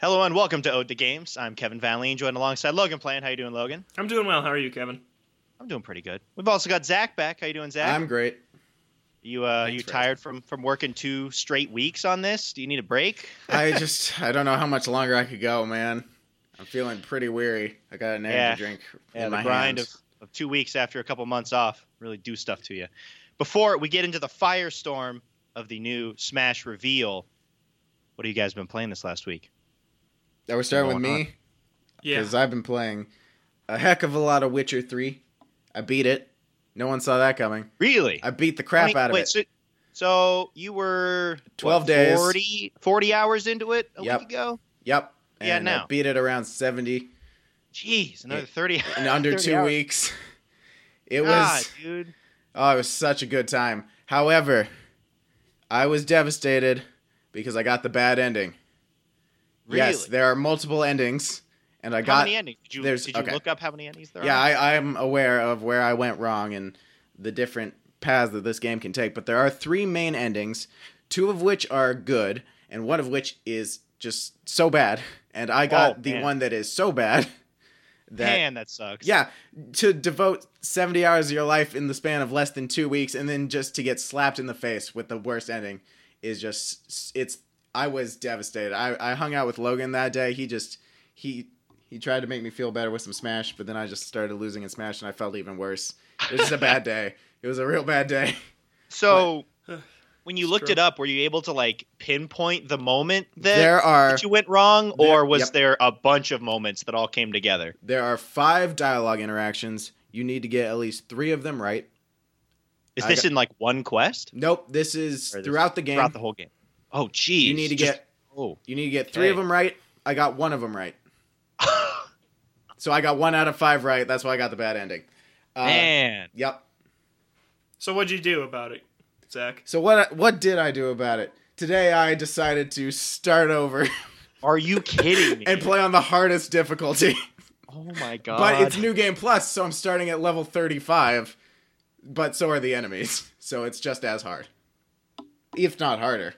Hello and welcome to Ode to Games. I'm Kevin Van Leen, joined alongside Logan Playing. How you doing, Logan? I'm doing well. How are you, Kevin? I'm doing pretty good. We've also got Zach back. How you doing, Zach? I'm great. you uh, thanks you for tired from from working two straight weeks on this? Do you need a break? I just I don't know how much longer I could go, man. I'm feeling pretty weary. I got an energy Yeah. drink Yeah, in the my grind hands. of, of two weeks after a couple months off really do stuff to you. Before we get into the firestorm of the new Smash reveal, what have you guys been playing this last week? That we're starting with going me Yeah. because I've been playing a heck of a lot of Witcher Three. I beat it. No one saw that coming. Really? I beat the crap Wait, out of wait, it. So, so you were 12 what, days. 40, 40 hours into it a Yep. week ago. Yep. Yeah, now. I beat it around seventy Jeez, another thirty in under 30 two hours. weeks. It God, was dude. oh, it was such a good time. However, I was devastated because I got the bad ending. Yes, there are multiple endings, and I How got many endings? Did you, there's- did you okay. look up how many endings there Yeah, are? Yeah, I'm aware of where I went wrong and the different paths that this game can take. But there are three main endings, two of which are good, and one of which is just so bad. And I got Oh, the one that is so bad that Man, that sucks. yeah, to devote 70 hours of your life in the span of less than 2 weeks and then just to get slapped in the face with the worst ending is just it's I was devastated. I I hung out with Logan that day. He just he he tried to make me feel better with some Smash, but then I just started losing in Smash and I felt even worse. It was just a bad day. It was a real bad day. So when you looked true. it up, were you able to like pinpoint the moment that, there are that you went wrong, there- or was yep. there a bunch of moments that all came together? there are 5 dialogue interactions. You need to get at least 3 of them right. Is I this got- in like one quest Nope, this is Or this- throughout the game. throughout the whole game? Oh, geez. you need to Just- get oh. You need to get three of them right. I got one of them right. So I got one out of five right. That's why I got the bad ending. Uh, Man, Yep. So what'd you do about it, Zach? So what what did I do about it? Today I decided to start over are you kidding me? and play on the hardest difficulty. oh my god! but it's new game plus, so I'm starting at level 35. But so are the enemies. So it's just as hard. If not harder.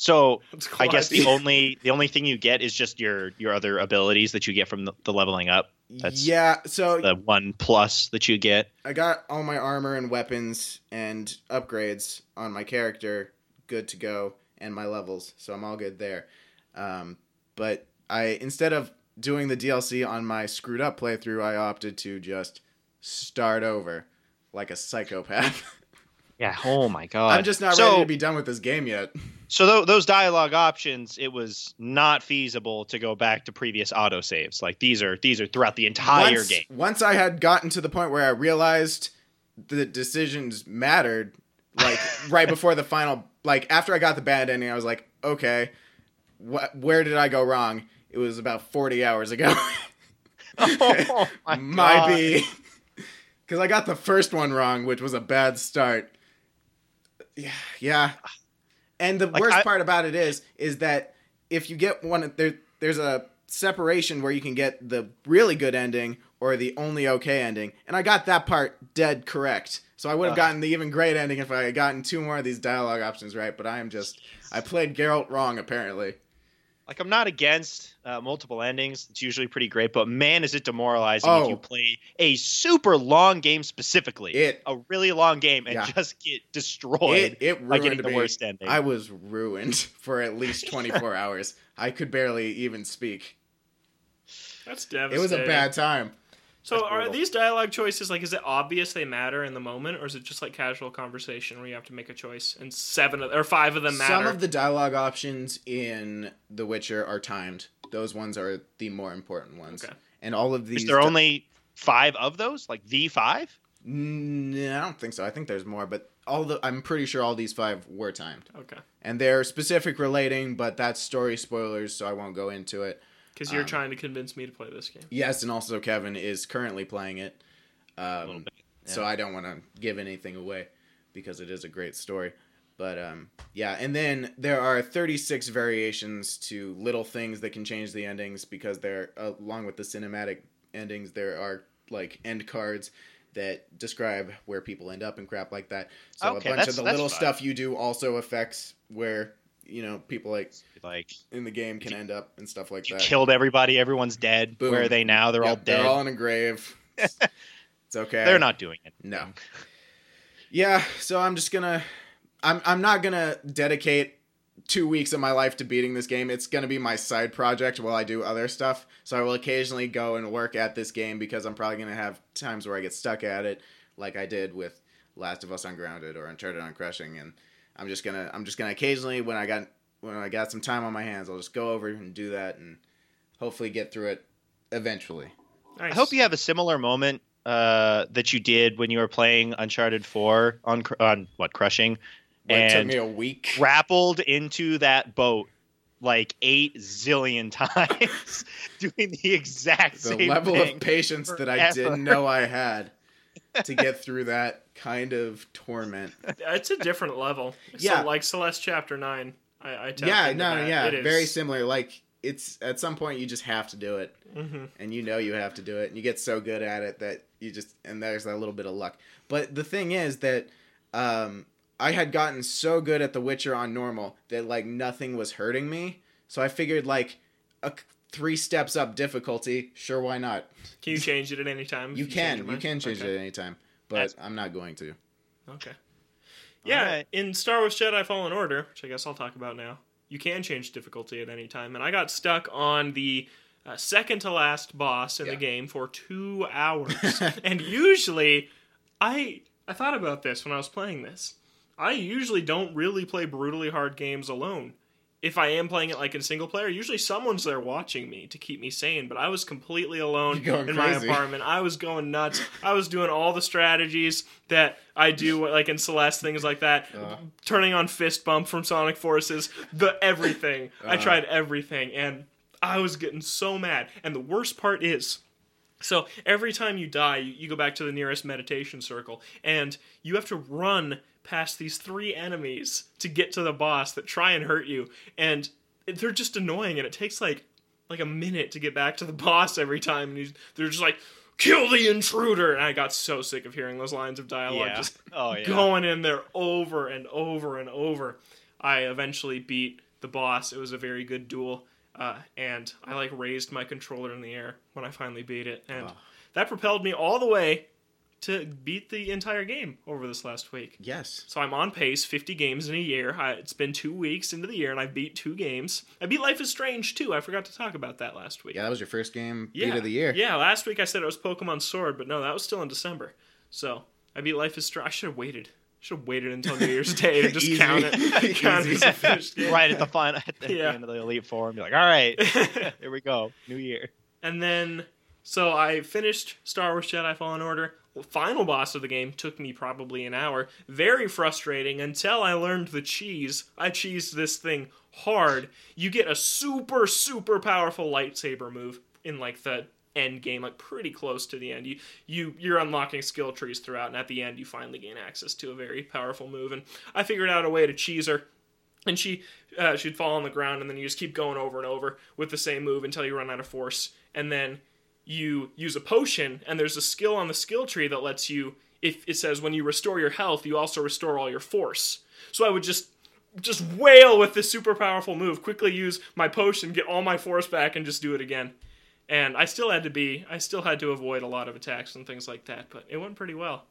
So I guess the only the only thing you get is just your your other abilities that you get from the, the leveling up. That's- yeah, so The one plus that you get. I got all my armor and weapons and upgrades on my character good to go and my levels, so I'm all good there. Um, but I instead of doing the DLC on my screwed up playthrough, I opted to just start over like a psychopath. Yeah. Oh my god. I'm just not so, ready to be done with this game yet. So tho- those dialogue options, it was not feasible to go back to previous autosaves. Like these are these are throughout the entire once, game. Once I had gotten to the point where I realized the decisions mattered, like right before the final, like after I got the bad ending, I was like, okay, wh- where did I go wrong? It was about 40 hours ago. oh my Might God. be. Because I got the first one wrong, which was a bad start. Yeah, yeah. And the Like, worst I- part about it is, is that if you get one, there, there's a separation where you can get the really good ending or the only okay ending, and I got that part dead correct. So I would have Ugh. gotten the even great ending if I had gotten two more of these dialogue options right. But I am just, I played Geralt wrong apparently. Like I'm not against uh, multiple endings. It's usually pretty great, but man, is it demoralizing Oh. if you play a super long game specifically, It- a really long game, and Yeah. just get destroyed It, it by getting ruined the me. worst ending. I was ruined for at least 24 hours. I could barely even speak. That's devastating. It was a bad time. So are these dialogue choices like? Is it obvious they matter in the moment, or is it just like casual conversation where you have to make a choice and seven of, or five of them matter? Some of the dialogue options in The Witcher are timed. Those ones are the more important ones. Okay. And all of these. Is there di- only five of those? Like the five? Mm, I don't think so. I think there's more, but all the I'm pretty sure all these five were timed, okay, and they're specific relating, but that's story spoilers, so I won't go into it. Because you're Um, trying to convince me to play this game. Yes, and also Kevin is currently playing it. Um, A little bit. So I don't want to give anything away because it is a great story. But um, yeah, and then there are 36 variations to little things that can change the endings because they're along with the cinematic endings. There are like end cards that describe where people end up and crap like that. So Okay, a bunch of the little fun. stuff you do also affects where you know people like Like in the game can end up and stuff like you that. killed everybody. Everyone's dead. Boom. Where are they now? They're all dead. They're all in a grave. It's, it's okay. They're not doing it. No. Yeah, so I'm just gonna I'm I'm not gonna dedicate two weeks of my life to beating this game. It's gonna be my side project while I do other stuff. So I will occasionally go and work at this game because I'm probably gonna have times where I get stuck at it, like I did with Last of Us Ungrounded or Uncharted on Crushing, and I'm just gonna I'm just gonna occasionally when I got when I got some time on my hands, I'll just go over and do that and hopefully get through it eventually. Nice. I hope you have a similar moment uh, that you did when you were playing Uncharted 4 on on what Crushing, But it took me a week. grappled into that boat like eight zillion times, doing the exact same thing. the same level of patience that I didn't know I had to get through that kind of torment. It's a different level. Yeah. So, like Celeste Chapter 9. I, I yeah, no, that. yeah, It is. very similar. Like it's at some point you just have to do it, Mhm. and you know you have to do it, and you get so good at it that you just and there's that little bit of luck. But the thing is that um, I had gotten so good at The Witcher on normal that like nothing was hurting me. So I figured like a three steps up difficulty, sure, why not? Can you change it at any time? You can, your you can change Okay. it at any time, but That's- I'm not going to. Okay. Yeah, Alright. in Star Wars Jedi Fallen Order, which I guess I'll talk about now, you can change difficulty at any time, and I got stuck on the uh, second to last boss in Yeah. the game for two hours. and usually, I I thought about this when I was playing this. I usually don't really play brutally hard games alone. If I am playing it like in single player, usually someone's there watching me to keep me sane. But I was completely alone in my apartment. I was going nuts. I was doing all the strategies that I do, like in Celeste, things like that. Uh. Turning on fist bump from Sonic Forces, the everything. I Uh. tried everything, and I was getting so mad. And the worst part is, so every time you die, you, you go back to the nearest meditation circle, and you have to run past these three enemies to get to the boss that try and hurt you, and they're just annoying, and it takes like like a minute to get back to the boss every time, and they're just like. Kill the intruder! And I got so sick of hearing those lines of dialogue Yeah. just Oh yeah. going in there over and over and over. I eventually beat the boss. It was a very good duel, uh, and I like raised my controller in the air when I finally beat it, and Wow. that propelled me all the way to beat the entire game over this last week. Yes. So I'm on pace, 50 games in a year. I, it's been two weeks into the year, and I've beat two games. I beat Life is Strange too. I forgot to talk about that last week. Yeah, that was your first game Yeah. beat of the year. Yeah, last week I said it was Pokemon Sword, but no, that was still in December. So I beat Life is Strange. I should have waited. Should have waited until New Year's Day to just Easy. count it. count it as a game. right at the final at the Yeah. end of the elite four and be like, all right, here we go, new year. And then, so I finished Star Wars Jedi Fallen Order. Final boss of the game took me probably an hour. Very frustrating until I learned the cheese. I cheesed this thing hard. You get a super, super powerful lightsaber move in like the end game, like pretty close to the end. You you you're unlocking skill trees throughout, and at the end you finally gain access to a very powerful move. And I figured out a way to cheese her and she uh, she'd fall on the ground and then you just keep going over and over with the same move until you run out of force and then you use a potion and there's a skill on the skill tree that lets you if it says when you restore your health you also restore all your force so i would just just wail with this super powerful move quickly use my potion get all my force back and just do it again and i still had to be i still had to avoid a lot of attacks and things like that but it went pretty well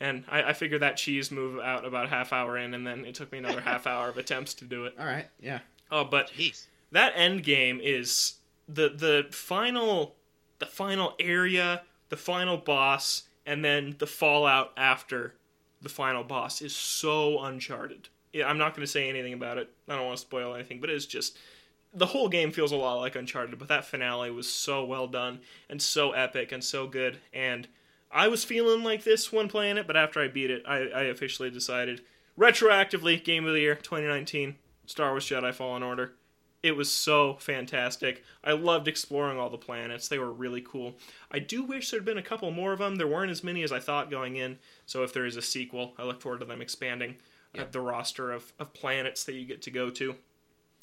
and I, I figured that cheese move out about a half hour in, and then it took me another half hour of attempts to do it. All right. Yeah. Oh, but Jeez. that end game is the the final the final area, the final boss, and then the fallout after the final boss is so uncharted. I'm not going to say anything about it. I don't want to spoil anything, but it's just the whole game feels a lot like Uncharted, but that finale was so well done and so epic and so good. And I was feeling like this when playing it, but after I beat it, I, I officially decided retroactively Game of the Year 2019 Star Wars Jedi Fallen Order. It was so fantastic. I loved exploring all the planets. They were really cool. I do wish there'd been a couple more of them. There weren't as many as I thought going in. So if there is a sequel, I look forward to them expanding uh, the roster of, of planets that you get to go to.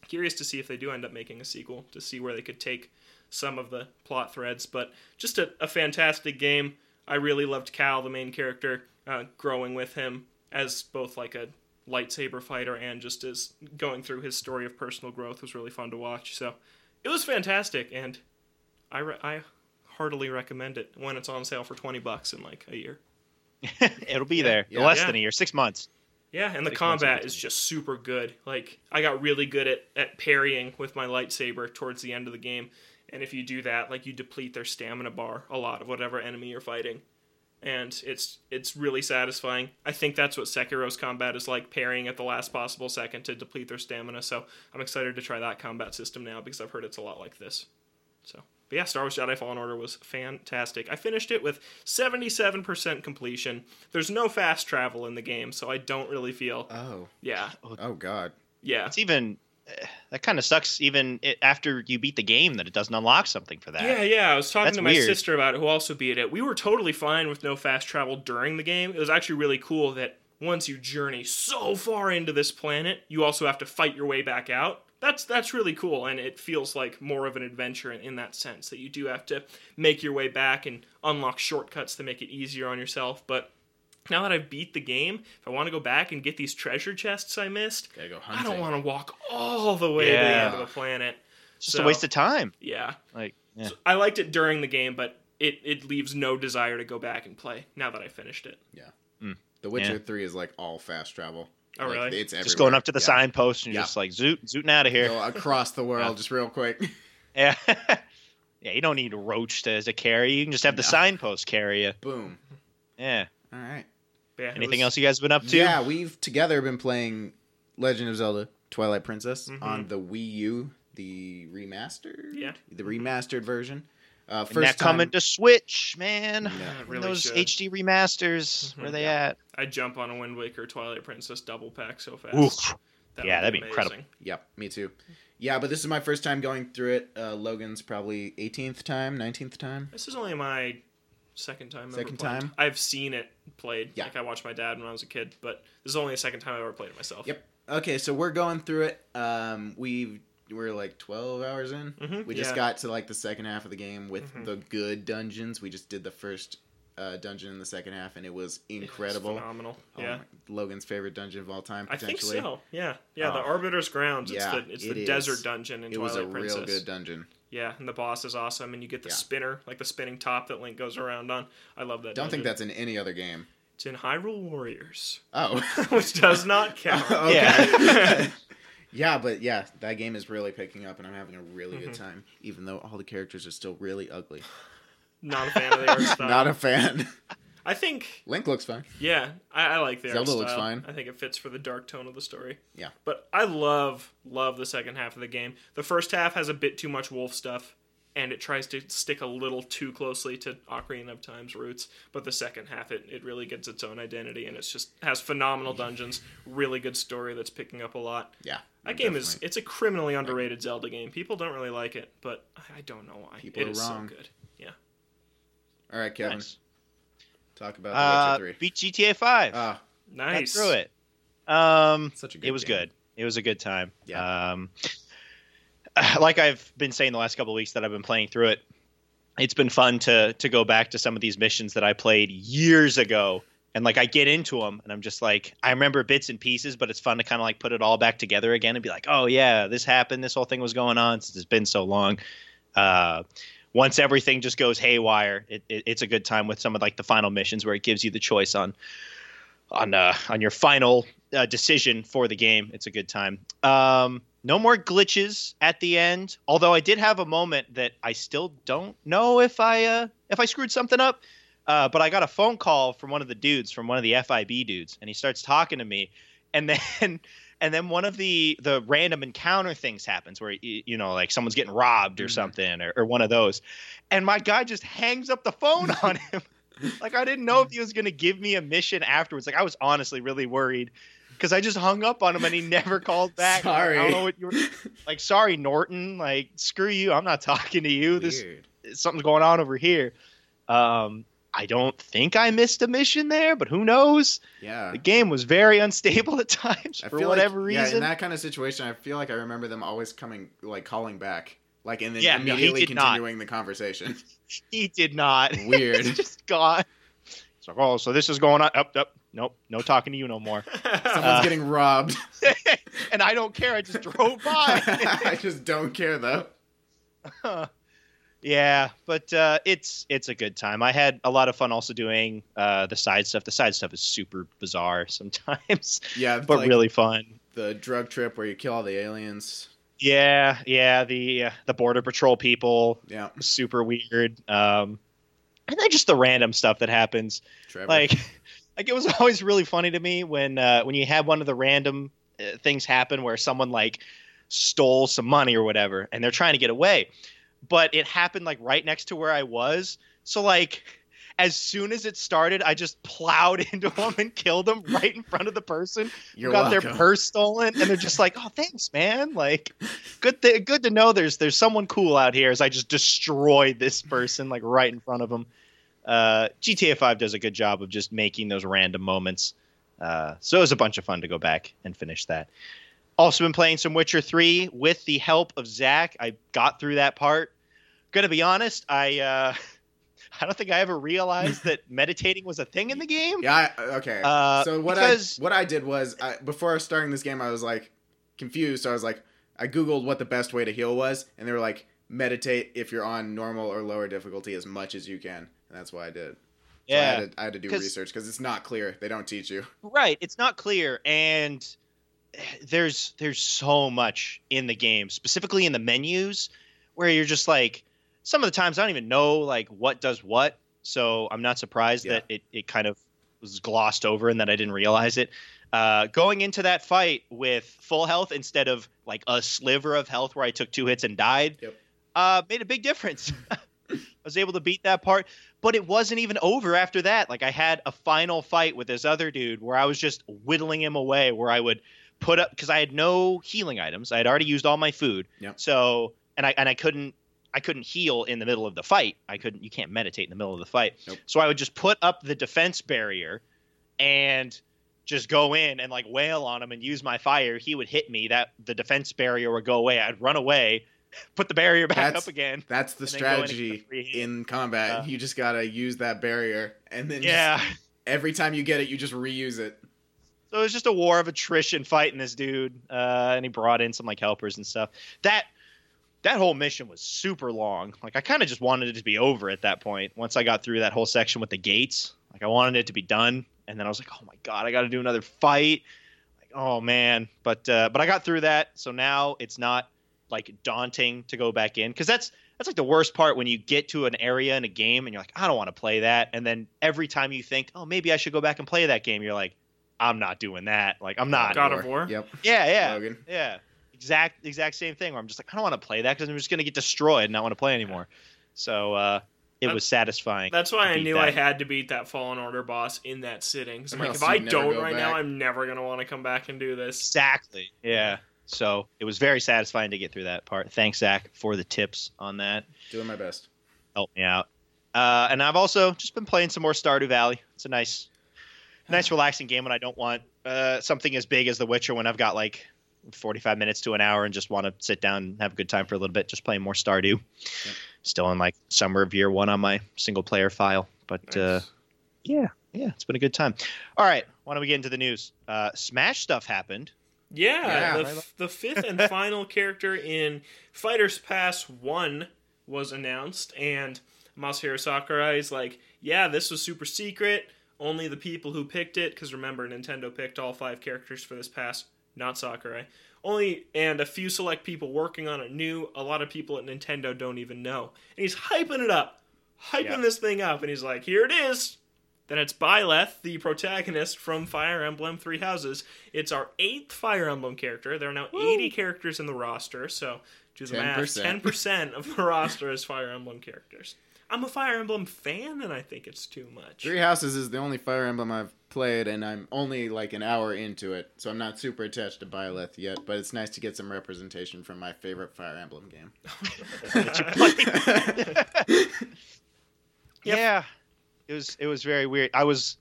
Curious to see if they do end up making a sequel to see where they could take some of the plot threads. But just a, a fantastic game. I really loved Cal, the main character, uh, growing with him as both like a lightsaber fighter and just as going through his story of personal growth was really fun to watch. So it was fantastic, and I re- I heartily recommend it when it's on sale for twenty bucks in like a year. It'll be there. Yeah. Less Yeah. than a year, six months. Yeah, and the Six combat is just super good. Like I got really good at, at parrying with my lightsaber towards the end of the game. And if you do that, like you deplete their stamina bar a lot of whatever enemy you're fighting. And it's it's really satisfying. I think that's what Sekiro's combat is like, parrying at the last possible second to deplete their stamina. So I'm excited to try that combat system now because I've heard it's a lot like this. So but yeah, Star Wars Jedi Fallen Order was fantastic. I finished it with 77% completion. There's no fast travel in the game, so I don't really feel Oh. yeah, Oh, oh God. yeah, It's even that kind of sucks. Even it, after you beat the game, that it doesn't unlock something for that. yeah, yeah. I was talking That's to my weird. sister about it, who also beat it. We were totally fine with no fast travel during the game. It was actually really cool that once you journey so far into this planet, you also have to fight your way back out. That's that's really cool, and it feels like more of an adventure in, in that sense that you do have to make your way back and unlock shortcuts to make it easier on yourself. But now that I've beat the game, if I want to go back and get these treasure chests I missed, go I don't want to walk all the way to the end of the planet. It's just So- a waste of time. Yeah. Like, yeah. So I liked it during the game, but it, it leaves no desire to go back and play now that I finished it. Yeah. Mm. The Witcher Yeah. Three is like all fast travel. Oh, Like, really? It's everywhere. just going up to the Yeah. signpost and Yeah. just like zoot, zooting out of here. Go across the world Yeah. just real quick. Yeah. yeah, you don't need a roach to, as a carry. You can just have the signpost carry you. Boom. Yeah. All right. But yeah, Anything was- else you guys been up to? Yeah, we've together been playing Legend of Zelda: Twilight Princess Mhm. on the Wii U, the remastered. Yeah. The remastered version. Uh, And first that coming to Switch, man. Yeah, really those should. HD remasters, where Mhm. they Yeah. at? I'd jump on a Wind Waker Twilight Princess double pack so fast. Oof. That Yeah, that'd be incredible. amazing. Yep, me too. Yeah, but this is my first time going through it. Uh, Logan's probably 18th time, 19th time. This is only my second time. ever Second time? I've seen it played. Yeah. Like I watched my dad when I was a kid, but this is only the second time I've ever played it myself. Yep. Okay, so we're going through it. Um, we we're like 12 hours in. Mhm, We just yeah. got to like the second half of the game with Mhm. the good dungeons. We just did the first uh, dungeon in the second half, and it was incredible. phenomenal. Oh yeah. my- Logan's favorite dungeon of all time, I think so. Yeah, yeah. the Oh. Arbiter's Grounds. It's Yeah, the it's it the desert dungeon in It was Twilight a Princess. real good dungeon. Yeah, and the boss is awesome, and you get the Yeah. spinner, like the spinning top that Link goes around on. I love that. Don't think that's in any other game. it's in Hyrule Warriors, Oh, which does not count. okay. Yeah. yeah, but yeah, that game is really picking up, and I'm having a really good Mhm. time, even though all the characters are still really ugly. Not a fan of the art style. Not a fan. I think, Link looks fine. yeah, I, I like the art Zelda style. looks fine. I think it fits for the dark tone of the story. Yeah. But I love, love the second half of the game. The first half has a bit too much wolf stuff, and it tries to stick a little too closely to Ocarina of Time's roots. But the second half, it, it really gets its own identity, and it's just has phenomenal dungeons, really good story that's picking up a lot. Yeah. That game is it's a criminally underrated Zelda game. People don't really like it, but I- I don't know why. People It are is wrong. so good. Yeah. All right, Kevin. Nice. Talk about Uh, The Witcher beat GTA 5. 3. Ah, Got through it. Um, such a good it was game. good. It was a good time. Yeah. Um, like I've been saying the last couple of weeks that I've been playing through it, it's been fun to to go back to some of these missions that I played years ago, and like I get into them, and I'm just like I remember bits and pieces, but it's fun to kind of like put it all back together again and be like, oh yeah, this happened, this whole thing was going on since it's been so long. Uh, once everything just goes haywire, it, it, it's a good time with some of like the final missions where it gives you the choice on on uh, on your final uh, decision for the game. It's a good time. Um, no more glitches at the end. Although I did have a moment that I still don't know if I uh, if I screwed something up. Uh, but I got a phone call from one of the dudes, from one of the FIB dudes, and he starts talking to me, and then and then one of the the random encounter things happens where you, know like someone's getting robbed or Mhm. something or, or one of those, and my guy just hangs up the phone on him. like I didn't know if he was gonna give me a mission afterwards. Like I was honestly really worried because I just hung up on him and he never called back. Sorry. I don't know what you were like. Sorry, Norton. Like screw you. I'm not talking to you. This something's going on over here. Um, I don't think I missed a mission there, but who knows? Yeah. The game was very unstable at times for whatever like, Yeah, reason. in that kind of situation, I feel like I remember them always coming, like calling back, like, and then Yeah, no, immediately not. continuing the conversation. he did not. Weird. it's just gone. It's like, oh, so this is going on. Up, up. nope, no talking to you no more. Someone's Uh, getting robbed. and I don't care. I just drove by. I just don't care though. Yeah, but uh, it's it's a good time. I had a lot of fun also doing uh, the side stuff. The side stuff is super bizarre sometimes, Yeah, but like really fun. the drug trip where you kill all the aliens. Yeah, yeah. The uh, the border patrol people Yeah, super weird. Um, and then just the random stuff that happens. Trevor. Like, like it was always really funny to me when uh, when you had one of the random uh, things happen where someone like stole some money or whatever, and they're trying to get away, but it happened like right next to where I was. So like. As soon as it started, I just plowed into them and killed them right in front of the person You're got welcome. their purse stolen, and they're just like, "Oh, thanks, man! Like, good, th- good to know there's there's someone cool out here." As I just destroyed this person like right in front of them. Uh, GTA 5 does a good job of just making those random moments. Uh, so it was a bunch of fun to go back and finish that. Also been playing some Witcher 3 with the help of Zach. I got through that part. Gonna be honest, I uh, I don't think I ever realized that meditating was a thing in the game. Yeah. I, okay. Uh, so what because- I what I did was I, before starting this game, I was like confused. So I was like, I googled what the best way to heal was, and they were like, meditate if you're on normal or lower difficulty as much as you can, and that's why I did. So I Yeah, had to, I had to do research because it's not clear. They don't teach you. Right. It's not clear, and there's there's so much in the game, specifically in the menus, where you're just like, some of the times I don't even know like what does what. So I'm not surprised Yeah. that it, it kind of was glossed over and that I didn't realize it. Uh, going into that fight with full health instead of like a sliver of health where I took two hits and died, Yep. uh, made a big difference. I was able to beat that part, but it wasn't even over after that. Like I had a final fight with this other dude where I was just whittling him away, where I would put up because I had no healing items. I had already used all my food, Yep. so and I and I couldn't I couldn't heal in the middle of the fight. I couldn't. You can't meditate in the middle of the fight. Nope. So I would just put up the defense barrier, and just go in and like wail on him and use my fire. He would hit me. That the defense barrier would go away. I'd run away, put the barrier back That's- up again. That's the strategy the in combat. Uh, you just gotta use that barrier, and then just- Yeah. every time you get it, you just reuse it. So it was just a war of attrition fighting this dude, uh, and he brought in some like helpers and stuff. That that whole mission was super long. Like I kind of just wanted it to be over at that point. Once I got through that whole section with the gates, like I wanted it to be done. And then I was like, oh my god, I got to do another fight. Like oh man, but uh, but I got through that. So now it's not like daunting to go back in because that's that's like the worst part when you get to an area in a game and you're like, I don't want to play that. And then every time you think, oh maybe I should go back and play that game, you're like, I'm not doing that. Like I'm not. God of War. Yep. Yeah, yeah, Logan. yeah. Exact, exact same thing. Where I'm just like, I don't want to play that because I'm just gonna get destroyed and not want to play anymore. So uh, it That- was satisfying. That's why I beat knew that. I had to beat that Fallen Order boss in that sitting. 'Cause I'm Or like, else if I you'd never don't go right now, back. I'm never gonna want to come back and do this. Exactly. Yeah. So it was very satisfying to get through that part. Thanks, Zach, for the tips on that. Doing my best. Help me out. Uh, and I've also just been playing some more Stardew Valley. It's a nice, nice, relaxing game when I don't want uh, something as big as The Witcher. When I've got like 45 minutes to an hour and just want to sit down and have a good time for a little bit, just playing more Stardew. Still in like summer of year one on my single player file, but uh, yeah, yeah, it's been a good time. All right, why don't we get into the news? Uh, Smash stuff happened. Yeah, Yeah. the, f- the fifth and final character in Fighters Pass 1 was announced, and Masahiro Sakurai is like, yeah, this was super secret. Only the people who picked it, because remember, Nintendo picked all five characters for this pass, not Sakurai. Only, and a few select people working on it knew. A lot of people at Nintendo don't even know. And he's hyping it up, hyping Yeah. this thing up, and he's like, here it is. Then it's Byleth, the protagonist from Fire Emblem Three Houses. It's our eighth Fire Emblem character. There are now 80 characters in the roster, so do the math. 10%. 10% of the roster is Fire Emblem characters. I'm a Fire Emblem fan, and I think it's too much. Three Houses is the only Fire Emblem I've played, and I'm only like an hour into it, so I'm not super attached to Byleth yet. But it's nice to get some representation from my favorite Fire Emblem game. Yep. Yeah, it was it was very weird. I was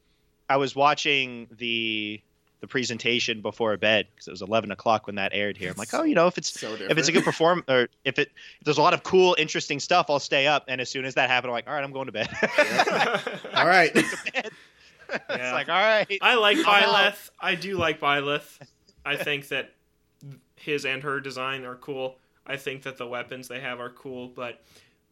I was watching the the presentation before bed because it was eleven o'clock when that aired here. I'm like, oh, you know, if it's so if it's a good perform or if it if there's a lot of cool, interesting stuff, I'll stay up. And as soon as that happened, I'm like, all right, I'm going to bed. All right. it's Yeah. like, all right. I like I'm. Byleth. I do like Byleth. I think that his and her design are cool. I think that the weapons they have are cool, but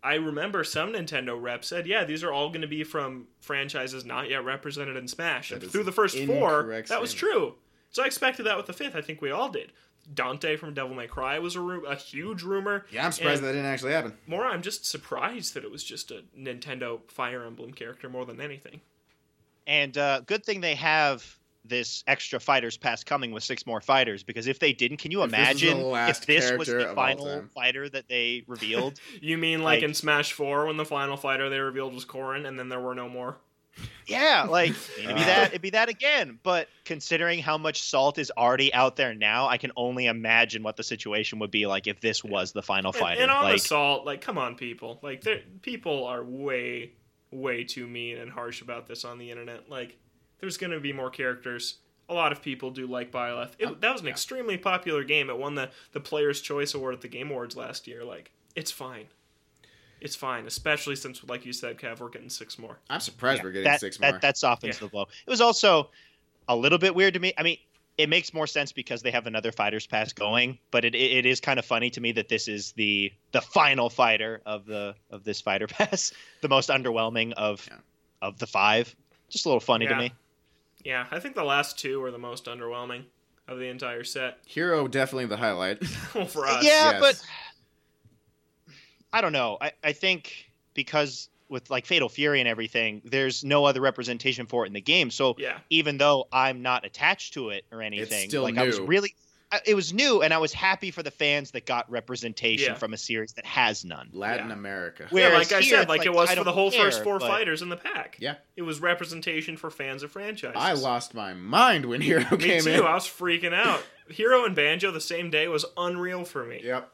I remember some Nintendo rep said, "Yeah, these are all going to be from franchises not yet represented in Smash." That And through the first four, incorrect that was true. So I expected that with the fifth. I think we all did. Dante from Devil May Cry was a, ru- a huge rumor. Yeah, I'm surprised And- that didn't actually happen. More, I'm just surprised that it was just a Nintendo Fire Emblem character more than anything. And uh, good thing they have this extra fighters pass coming with six more fighters because if they didn't, can you If this the imagine last if this was the final fighter that they revealed? You mean like, Like- in Smash 4 when the final fighter they revealed was Corrin and then there were no more? yeah, like it'd be that it'd be that again. But considering how much salt is already out there now, I can only imagine what the situation would be like if this was the final And, fighter. and on like, salt, like, come on, people. Like, people are way, way too mean and harsh about this on the internet. Like, there's going to be more characters. A lot of people do like Byleth. It, that was an extremely popular game. It won the, the Player's Choice Award at the Game Awards last year. Like, it's fine. It's fine, especially since, like you said, Kev, we're getting six more. I'm surprised yeah, we're getting that, six more. That softens Yeah. the blow. It was also a little bit weird to me. I mean, it makes more sense because they have another fighters pass going, but it, it, it is kind of funny to me that this is the the final fighter of the of this fighter pass, the most underwhelming of Yeah. of the five. Just a little funny Yeah. to me. Yeah, I think the last two were the most underwhelming of the entire set. Hero definitely the highlight. Well, for us. Yeah, yes. but I don't know. I, I think because with like Fatal Fury and everything, there's no other representation for it in the game. So Yeah. even though I'm not attached to it or anything, still like I was really, I- it was new, and I was happy for the fans that got representation Yeah. from a series that has none. Latin Yeah. America. Where- yeah, Whereas like I here, said, like, like, it was I for the don't whole first four but- fighters in the pack. Yeah. It was representation for fans of franchises. I lost my mind when Hero Me came too. in. I was freaking out. Hero and Banjo the same day was unreal for me. Yep.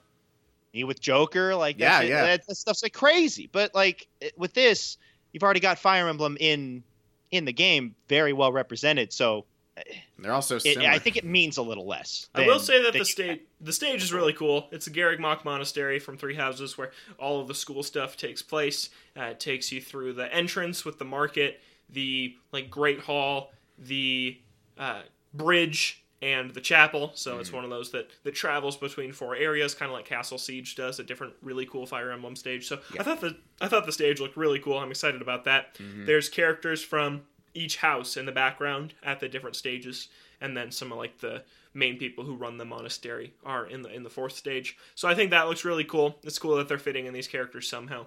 Me with Joker, like Yeah, shit- yeah. that, that stuff's like crazy. But like with this, you've already got Fire Emblem in in the game, very well represented. So eh, They're also it, similar. I think it means a little less. I will say that the you- stage the stage is really cool. It's the Garreg Mach Monastery from Three Houses, where all of the school stuff takes place. Uh, it takes you through the entrance with the market, the like Great Hall, the uh, bridge, and the chapel. So it's one of those that that travels between four areas, kind of like Castle Siege does, a different really cool Fire Emblem stage. So I thought the I thought the stage looked really cool. I'm excited about that. There's characters from each house in the background at the different stages, and then some of like the main people who run the monastery are in the in the fourth stage. So I think that looks really cool. It's cool that they're fitting in these characters somehow.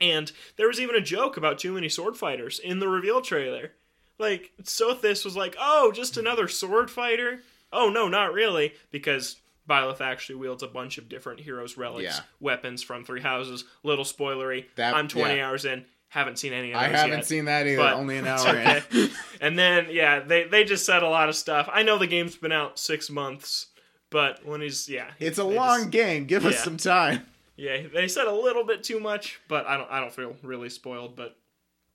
And there was even a joke about too many sword fighters in the reveal trailer. Like Sothis was like, "Oh, just another sword fighter." Oh no, not really, because Byleth actually wields a bunch of different heroes' relics, Yeah. weapons from Three Houses. Little spoilery. That- I'm 20 yeah. hours in, haven't seen any of that. I haven't yet. seen that either. Only an hour okay. in. and then yeah, they they just said a lot of stuff. I know the game's been out six months, but when he's yeah, It's a long just- game. Give us some time. yeah, they said a little bit too much, but I don't I don't feel really spoiled. But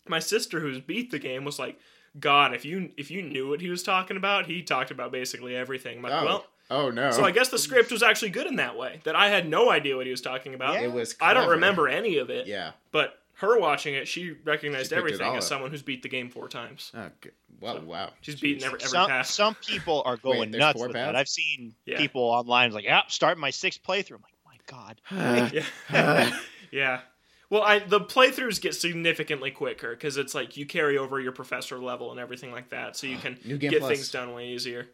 my sister, who's beat the game, was like, "God, if you if you knew what he was talking about, he talked about basically everything." I'm like, Oh. well. oh no. So I guess the script was actually good in that way. That I had no idea what he was talking about. it was. I don't remember any of it. Yeah. But her watching it, she recognized She everything as up. someone who's beat the game four times. Ah, oh, good. Well, So, wow. She's beaten every every some, pass. some people are going there's nuts four with paths? that. I've seen Yeah. people online like, "Yeah, start my sixth playthrough." I'm like, "My God." Yeah. yeah. Well, I the playthroughs get significantly quicker because it's like you carry over your professor level and everything like that, so you can New Game get Plus. things done way easier.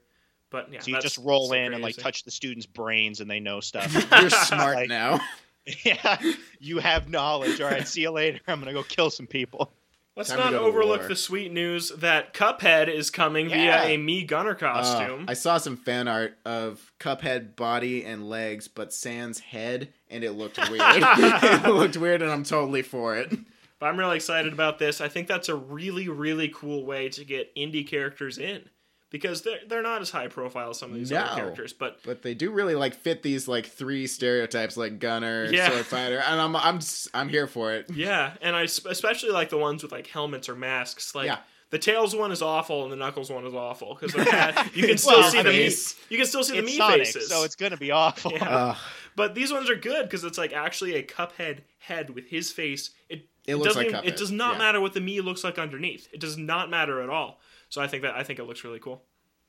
But yeah, So you just roll in and like crazy. touch the students' brains and they know stuff. You're smart Like- now. yeah, you have knowledge. All right, see you later. I'm gonna go kill some people. Let's Time not overlook the sweet news that Cuphead is coming Yeah. via a Mii Gunner Uh, costume. I saw some fan art of Cuphead body and legs, but Sans head, and it looked weird. it looked weird, and I'm totally for it. But I'm really excited about this. I think that's a really, really cool way to get indie characters in because they're they're not as high profile as some of these No. other characters. But But they do really like fit these like three stereotypes, like gunner, Yeah. sword fighter, and I'm I'm I'm here for it. yeah, and I especially like the ones with like helmets or masks. Like Yeah. the Tails one is awful and the Knuckles one is awful because you can still Well, see I the mean, you can still see the It's me Sonic, faces. so it's gonna be awful. Yeah. Ugh. But these ones are good because it's like actually a Cuphead head with his face. It It It looks doesn't like even- Cuphead. it does not Yeah. matter what the Mii looks like underneath. It does not matter at all. So I think that I think it looks really cool.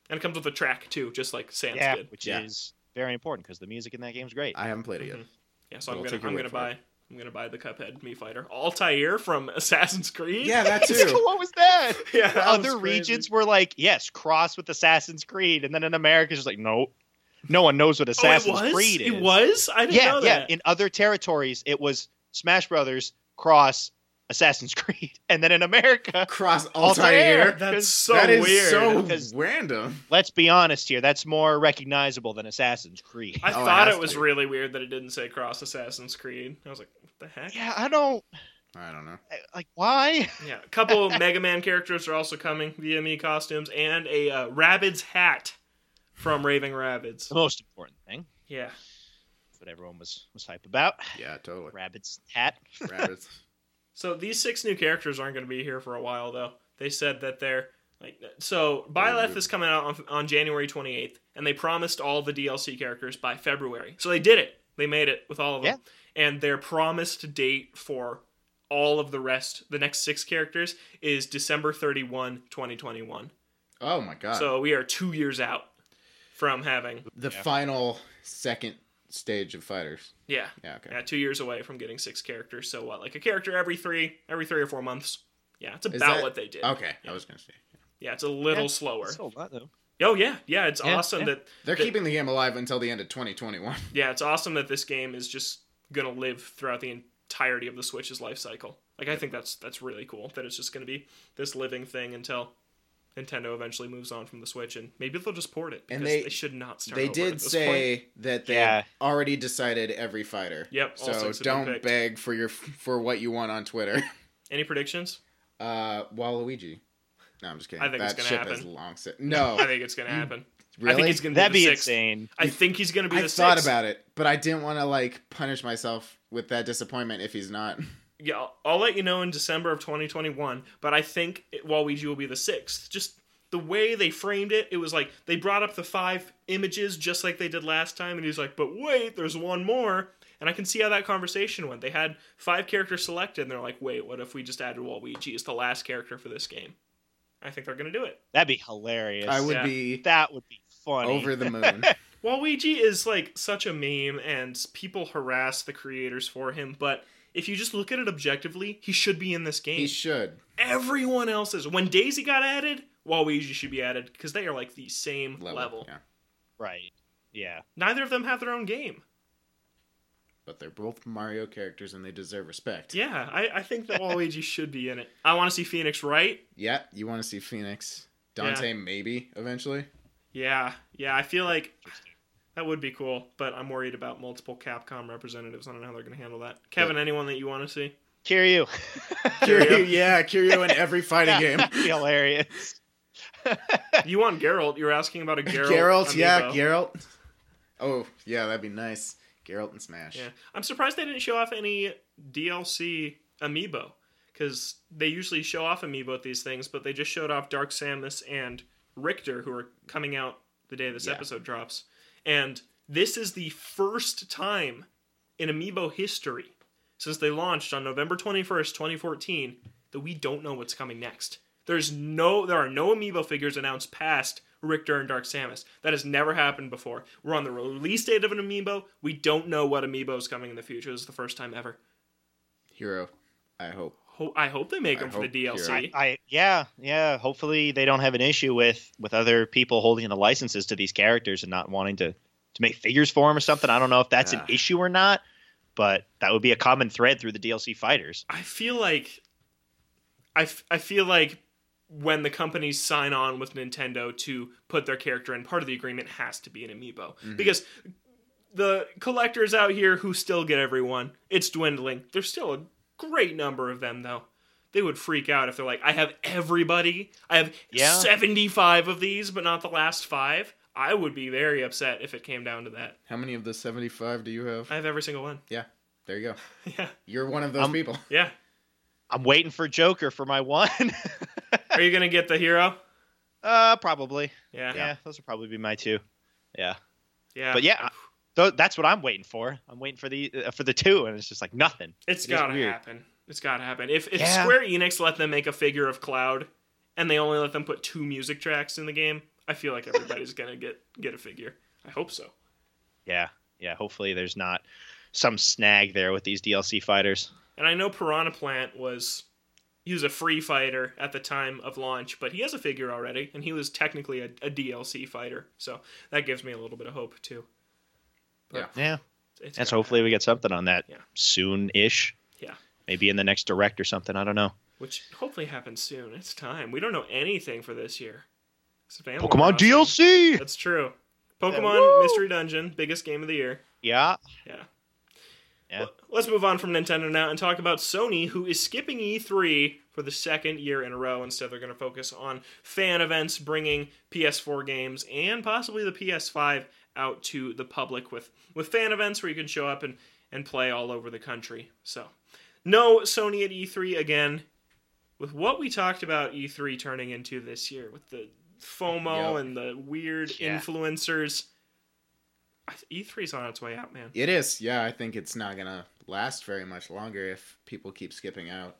And it comes with a track too, just like Sans yeah, did. which Yeah. is very important because the music in that game is great. I haven't played it yet. Mhm. Yeah, so We'll I'm gonna I'm gonna buy it. I'm gonna buy the Cuphead Mii Fighter. Altair from Assassin's Creed. Yeah, that too. what was that? yeah. That other regions were like, yes, cross with Assassin's Creed, and then in America, it's just like, no, no one knows what Oh, Assassin's it was? Creed is. It was. I didn't yeah, know yeah. In other territories, it was Smash Brothers cross Assassin's Creed, and then in America, Cross Altair. Altair. That's 'cause so that is weird. so random. let's be honest here, that's more recognizable than Assassin's Creed. I Oh, thought has it was to. really weird that it didn't say cross Assassin's Creed. I was like, what the heck? yeah, I don't I don't know. like why. Yeah, a couple Mega Man characters are also coming via Mii costumes and a uh, Rabbids hat from Raving Rabbids. The most important thing, Yeah, what everyone was was hype about, Yeah, totally. Rabbit's hat. Rabbits. So these six new characters aren't going to be here for a while, though. They said that they're like so. Byleth is coming out on, on January 28th, and they promised all the DLC characters by February. So they did it. They made it with all of them. And their promised date for all of the rest, the next six characters, is December 31, 2021. Oh my god. So we are two years out from having the Yeah. final second stage of fighters. yeah Yeah, okay. yeah two years away from getting six characters. So what, like a character every three every three or four months? Yeah, it's about that- what they did. Okay, Yeah. I was gonna say. Yeah, it's a little Yeah, slower. Still a lot, though. Oh yeah, yeah, it's Yeah, awesome yeah. that They're The- keeping the game alive until the end of 2021. yeah, it's awesome that this game is just gonna live throughout the entirety of the Switch's life cycle. Like I think that's that's really cool that it's just gonna be this living thing until Nintendo eventually moves on from the Switch and maybe they'll just port it because And they, they- should not start. They over did at this say point. that they Yeah. already decided every fighter. Yep, all So six don't picked. beg for your for what you want on Twitter. Any predictions? Uh, Waluigi. No, I'm just kidding. I think that it's gonna ship happen. is long set. No, I think it's gonna happen. really. I think he's gonna That'd be be the sixth. insane. I think he's gonna be I the thought sixth. about it, but I didn't want to like punish myself with that disappointment if he's not. Yeah, I'll, I'll let you know in December of 2021. But I think it, Waluigi will be the sixth. Just the way they framed it, it was like they brought up the five images just like they did last time, and he's like, "But wait, there's one more." And I can see how that conversation went. They had five characters selected, and they're like, "Wait, what if we just added Waluigi as the last character for this game?" I think they're gonna do it. That'd be hilarious. I would Yeah. be That would be funny. over the moon. Waluigi is like such a meme, and people harass the creators for him. But if you just look at it objectively, he should be in this game. he should. everyone else is. When Daisy got added, Waluigi should be added because they are like the same level. Level. Yeah. Right. Yeah. Neither of them have their own game. But they're both Mario characters and they deserve respect. Yeah, I, I think that Waluigi should be in it. I want to see Phoenix right? Yeah, you want to see Phoenix. Dante, maybe, eventually. Yeah, yeah, I feel like that would be cool, but I'm worried about multiple Capcom representatives. I don't know how they're going to handle that. Kevin, anyone that you want to see? Kiryu. Kiryu. yeah, Kiryu in every fighting game. That'd be hilarious. You want Geralt? You're asking about a Geralt. Geralt, yeah, amiibo. Geralt. Oh, yeah, that'd be nice. Geralt and Smash. Yeah, I'm surprised they didn't show off any DLC amiibo because they usually show off amiibo at these things, but they just showed off Dark Samus and Richter, who are coming out the day this Yeah. episode drops. And this is the first time in amiibo history since they launched on November 21st, 2014, that we don't know what's coming next. There's no, there are no amiibo figures announced past Richter and Dark Samus. That has never happened before. We're on the release date of an amiibo. We don't know what amiibo is coming in the future. This is the first time ever. Hero, I hope. Ho- I hope they make I them for the DLC. Hero- I yeah yeah. Hopefully they don't have an issue with with other people holding the licenses to these characters and not wanting to to make figures for them or something. I don't know if that's an issue or not, but that would be a common thread through the DLC fighters. I feel like I, f- I feel like when the companies sign on with Nintendo to put their character in, part of the agreement has to be an amiibo mm-hmm. because the collectors out here who still get everyone, it's dwindling. There's still a great number of them though. They would freak out if they're like, I have everybody. I have Yeah. 75 of these, but not the last five. I would be very upset if it came down to that. How many of the 75 do you have? I have every single one. Yeah, there you go. yeah. You're one of those Um, people. Yeah. I'm waiting for Joker for my one. Are you going to get the hero? uh, probably. Yeah. Yeah, those would probably be my two. Yeah, Yeah. but yeah, th- that's what I'm waiting for. I'm waiting for the uh, for the two, and it's just like nothing. It's It is gotta happen. It's got to happen. If if Yeah. Square Enix let them make a figure of Cloud, and they only let them put two music tracks in the game, I feel like everybody's gonna get get a figure. I hope so. Yeah, yeah. Hopefully, there's not some snag there with these DLC fighters. And I know Piranha Plant was he was a free fighter at the time of launch, but he has a figure already, and he was technically a, a DLC fighter. So that gives me a little bit of hope too. Yeah. Yeah, It's and so gotta hopefully we get something on that Yeah. soon-ish. Yeah. maybe in the next direct or something. I don't know. which hopefully happens soon. It's time. We don't know anything for this year. It's Animal Pokemon Crossing. DLC. That's true. Pokemon woo! Mystery Dungeon, biggest game of the year. Yeah, Yeah. Yeah. Well, Let's move on from Nintendo now and talk about Sony, who is skipping E3 for the second year in a row. Instead, they're going to focus on fan events, bringing PS4 games and possibly the PS5 out to the public with, with fan events where you can show up and, and play all over the country. So, no Sony at E3 again. With what we talked about E3 turning into this year, with the FOMO Yep. and the weird Yeah. influencers, I- E3's on its way out, man. It is. Yeah, I think it's not gonna last very much longer if people keep skipping out.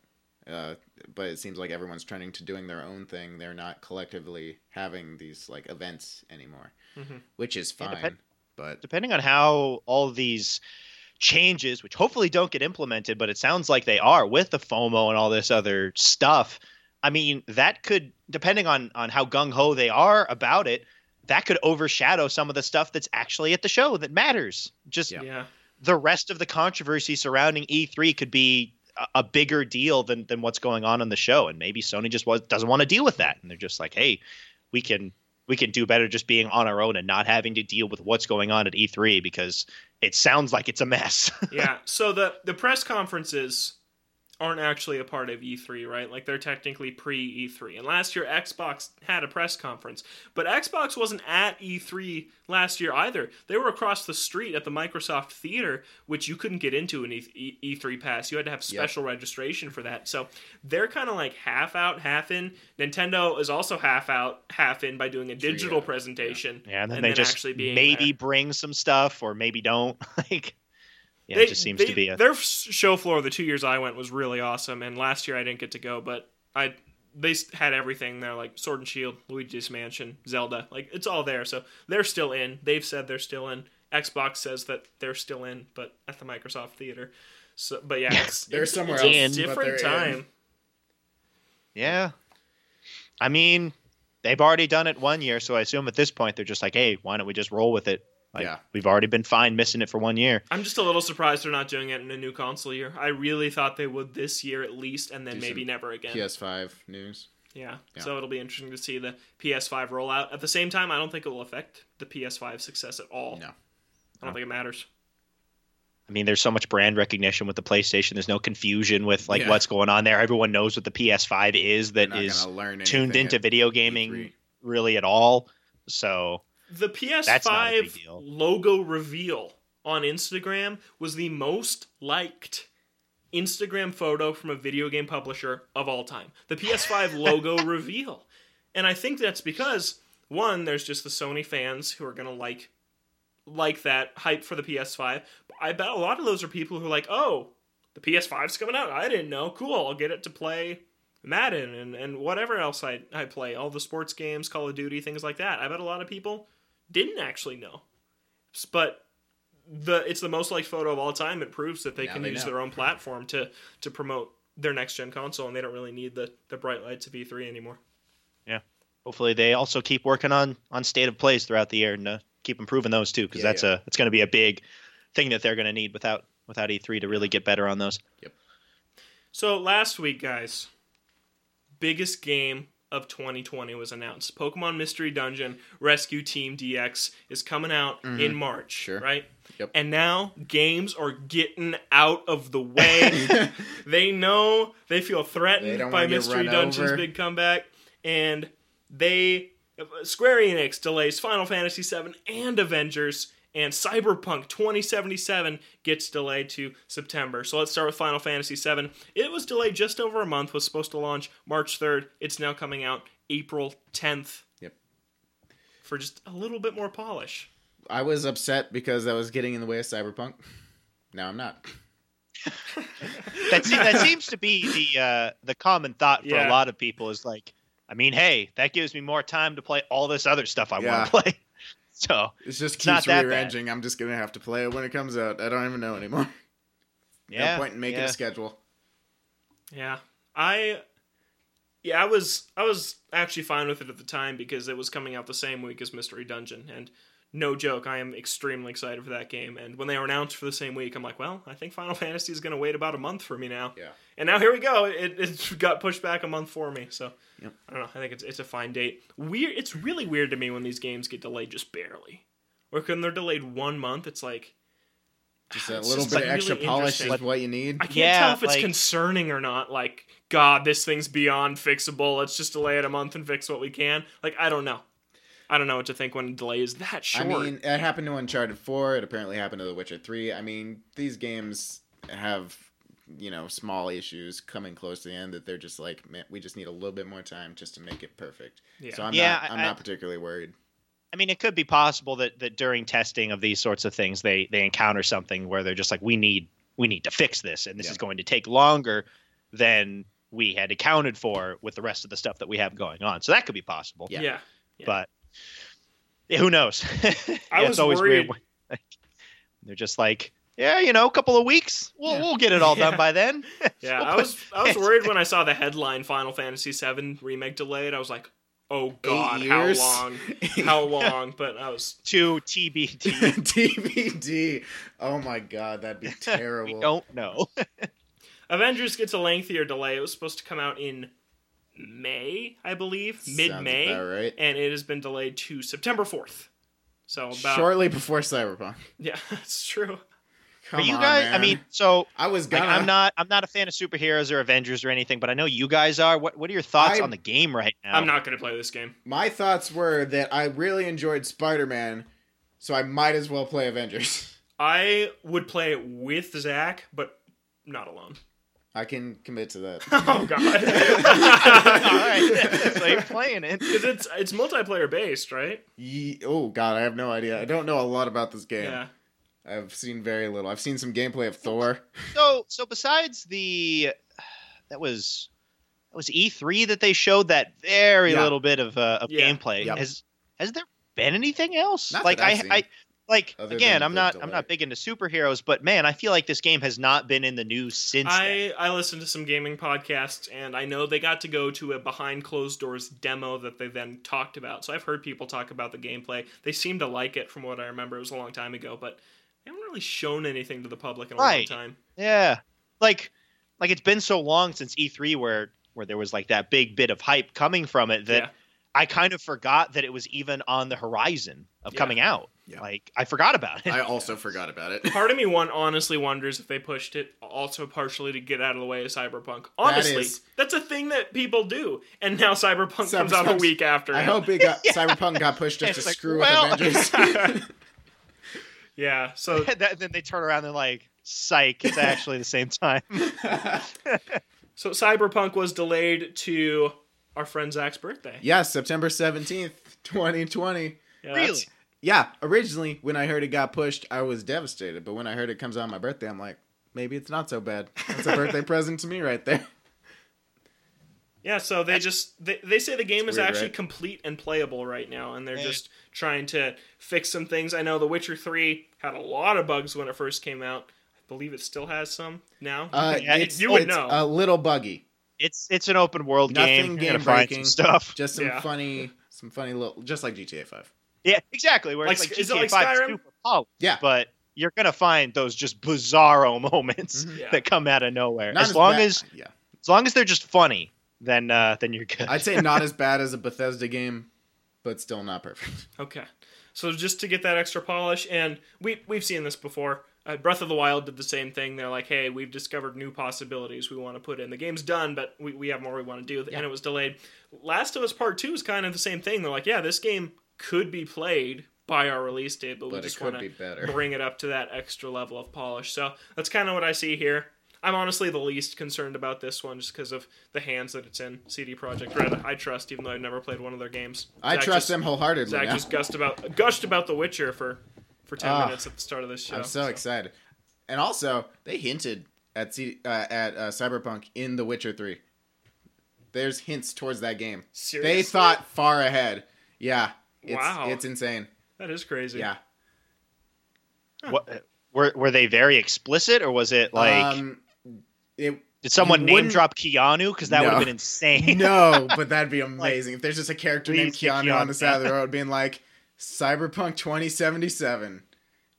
Uh, but it seems like everyone's turning to doing their own thing. They're not collectively having these like events anymore, Mhm. which is Yeah, fine. depend- but depending on how all these changes, which hopefully don't get implemented, but it sounds like they are with the FOMO and all this other stuff. I mean, that could, depending on on how gung ho they are about it, that could overshadow some of the stuff that's actually at the show that matters. Just Yeah. yeah. the rest of the controversy surrounding E3 could be a, a bigger deal than than what's going on on the show, and maybe Sony just was, doesn't want to deal with that, and they're just like, hey, we can we can do better just being on our own and not having to deal with what's going on at E3 because it sounds like it's a mess. yeah. So the the press conferences aren't actually a part of E3, right? Like they're technically pre E3. And last year Xbox had a press conference, but Xbox wasn't at E3 last year either. They were across the street at the Microsoft Theater, which you couldn't get into an E- E- E3 pass. You had to have special registration for that. So they're kind of like half out, half in. Nintendo is also half out, half in by doing a digital yeah. presentation. yeah, and then And they then just maybe there. bring some stuff or maybe don't. like, yeah, They- it just seems they- to be a their show floor. The two years I went was really awesome, and last year I didn't get to go, but I they had everything there, like Sword and Shield, Luigi's Mansion, Zelda, like it's all there. So they're still in. They've said they're still in. Xbox says that they're still in, but at the Microsoft Theater. So, but yeah, it's, They're it's, somewhere it's else, a different they're in. time. Yeah. I mean, they've already done it one year, so I assume at this point they're just like, hey, why don't we just roll with it? Like, Yeah. We've already been fine missing it for one year. I'm just a little surprised they're not doing it in a new console year. I really thought they would this year at least, and then Do maybe never again. PS5 news. Yeah. Yeah. So it'll be interesting to see the PS5 rollout. At the same time, I don't think it will affect the PS5 success at all. No. I don't think it matters. I mean, there's so much brand recognition with the PlayStation. There's no confusion with like Yeah. what's going on there. Everyone knows what the PS5 is They're that not is gonna learn tuned into video gaming E3. really at all. So The not a big PS5 logo reveal on Instagram was the most liked Instagram photo from a video game publisher of all time. The PS5 logo reveal. And I think that's because one, there's just the Sony fans who are going to like like that hype for the PS5. I bet a lot of those are people who are like, "Oh, the PS5's coming out. I didn't know. Cool. I'll get it to play Madden and, and whatever else I, I play, all the sports games, Call of Duty, things like that. I bet a lot of people didn't actually know. But the it's the most liked photo of all time. It proves that they Now can they use know. their own platform to to promote their next gen console, and they don't really need the, the bright lights of E3 anymore. Yeah. Hopefully they also keep working on on state of plays throughout the year and uh, keep improving those too, because Yeah, that's yeah. a it's going to be a big thing that they're going to need without without E3 to really get better on those. Yep. So last week, guys, biggest game of 2020 was announced. Pokemon Mystery Dungeon Rescue Team DX is coming out in March, Mm-hmm. Sure. right? Yep. And now games are getting out of the way. they know they feel threatened don't by Mystery Dungeon's over. big comeback, and they Square Enix delays Final Fantasy VII and Avengers, and Cyberpunk 2077 gets delayed to September. So let's start with Final Fantasy VII. It was delayed just over a month. Was supposed to launch March 3rd. It's now coming out April 10th. Yep. For just a little bit more polish. I was upset because I was getting in the way of Cyberpunk. Now I'm not. that, se- that seems to be the uh, the common thought for Yeah. a lot of people is like, I mean, hey, that gives me more time to play all this other stuff I Yeah. want to play. So It just It's not keeps that bad. rearranging. I'm just gonna have to play it when it comes out. I don't even know anymore. yeah, no point in making yeah. a schedule. Yeah. I yeah, I was I was actually fine with it at the time because it was coming out the same week as Mystery Dungeon and no joke, I am extremely excited for that game. And when they were announced for the same week, I'm like, well, I think Final Fantasy is going to wait about a month for me now. Yeah. And now here we go. It, it got pushed back a month for me. So Yep. I don't know. I think it's it's a fine date. Weird. It's really weird to me when these games get delayed just barely, or when they're delayed one month. It's like Just a little just bit of really extra polish is what you need. I can't Yeah, tell if it's like- concerning or not. Like, God, this thing's beyond fixable. Let's just delay it a month and fix what we can. Like, I don't know. I don't know what to think when a delay is that short. I mean, it happened to Uncharted 4. It apparently happened to The Witcher 3. I mean, these games have, you know, small issues coming close to the end that they're just like, man, we just need a little bit more time just to make it perfect. Yeah. So I'm Yeah, not, I'm I- not particularly worried. I mean, it could be possible that that during testing of these sorts of things, they they encounter something where they're just like, we need we need to fix this, and this Yeah. is going to take longer than we had accounted for with the rest of the stuff that we have going on. So that could be possible. Yeah. yeah. Yeah. But yeah, who knows? I Yeah, was worried- when, like, they're just like, yeah, you know, a couple of weeks, we'll Yeah. we'll get it all Yeah. done by then. Yeah, We'll I was I was worried when I saw the headline Final Fantasy VII remake delayed. I was like, oh God, how long? How long? But I was to TBD. DVD. Oh my god, that'd be terrible. we don't know. Avengers gets a lengthier delay. It was supposed to come out in May, I believe, mid May, right. and it has been delayed to September fourth. So about Shortly before Cyberpunk. yeah, that's true. Come Are you on, guys? I mean, so I was like, gonna. I'm not. I'm not a fan of superheroes or Avengers or anything, but I know you guys are. What What are your thoughts I- on the game right now? I'm not going to play this game. My thoughts were that I really enjoyed Spider Man, so I might as well play Avengers. I would play it with Zach, but not alone. I can commit to that. Oh God. All right, so you're playing it. Because it's it's multiplayer based, right? Ye- oh god, I have no idea. I don't know a lot about this game. Yeah. I've seen very little. I've seen some gameplay of Thor. So, so besides the, that was, that was E3 that they showed that very Yeah. little bit of uh, of Yeah. gameplay. Yep. Has has there been anything else? Not like that I, I've seen. I, like Other again, I'm not, delay. I'm not big into superheroes, but man, I feel like this game has not been in the news since. then. I I listened to some gaming podcasts and I know they got to go to a behind closed doors demo that they then talked about. So I've heard people talk about the gameplay. They seem to like it from what I remember. It was a long time ago, but they haven't really shown anything to the public in a Right. long time. Yeah, like like it's been so long since E3 where where there was like that big bit of hype coming from it that Yeah. I kind of forgot that it was even on the horizon of Yeah. coming out. Yeah. Like I forgot about it. I also forgot about it. Part of me one honestly wonders if they pushed it also partially to get out of the way of Cyberpunk. Honestly, is- that's a thing that people do. And now Cyberpunk comes out a week after. I it. hope it got Cyberpunk got pushed just It's to like, screw well- with Avengers. Yeah. So That- then they turn around and like, psych, it's actually the same time. so Cyberpunk was delayed to our friend Zach's birthday. yeah, September seventeenth, twenty twenty. Yeah, really? Yeah, originally when I heard it got pushed, I was devastated. But when I heard it comes out on my birthday, I'm like, maybe it's not so bad. It's a birthday present to me right there. Yeah, so they just they, they say the game It's is weird, actually right? complete and playable right now, and they're Yeah. just trying to fix some things. I know The Witcher Three had a lot of bugs when it first came out. I believe it still has some now. Uh, Yeah, it's, you would it's know. a little buggy. It's it's an open world Nothing game. You're gonna find some game-breaking. stuff. Just some Yeah. funny, some funny little, just like GTA Five. Yeah, exactly. Where Like, it's like is it GTA like 5 's Skyrim? super polished, Yeah. but you're gonna find those just bizarro moments Mhm. Yeah. that come out of nowhere. Not as long bad- as yeah, as long as they're just funny, then uh, then you're good. I'd say not as bad as a Bethesda game, but still not perfect. Okay, so just to get that extra polish, and we we've seen this before. Uh, Breath of the Wild did the same thing. They're like, "Hey, we've discovered new possibilities we want to put in. The game's done, but we, we have more we want to do." And it was delayed. Last of Us Part Two is kind of the same thing. They're like, "Yeah, this game could be played by our release date, but, we But it just could want be to better. bring it up to that extra level of polish." So that's kind of what I see here. I'm honestly the least concerned about this one, just because of the hands that it's in. CD Projekt Red, I trust, even though I've never played one of their games. I Zach trust just- them wholeheartedly. Zach now. just gushed about gushed about The Witcher for for ten Ah, minutes at the start of this show. I'm so excited. And also, they hinted at C, uh, at uh, Cyberpunk in The Witcher Three. There's hints towards that game. Seriously? They thought far ahead. Yeah. It's, Wow. It's insane. That is crazy. Yeah. What were were they very explicit, or was it like um, it, did someone name drop Keanu? Because that would have been insane. no, but that'd be amazing if there's just a character named Please get Keanu on the side of the road being like Cyberpunk 2077.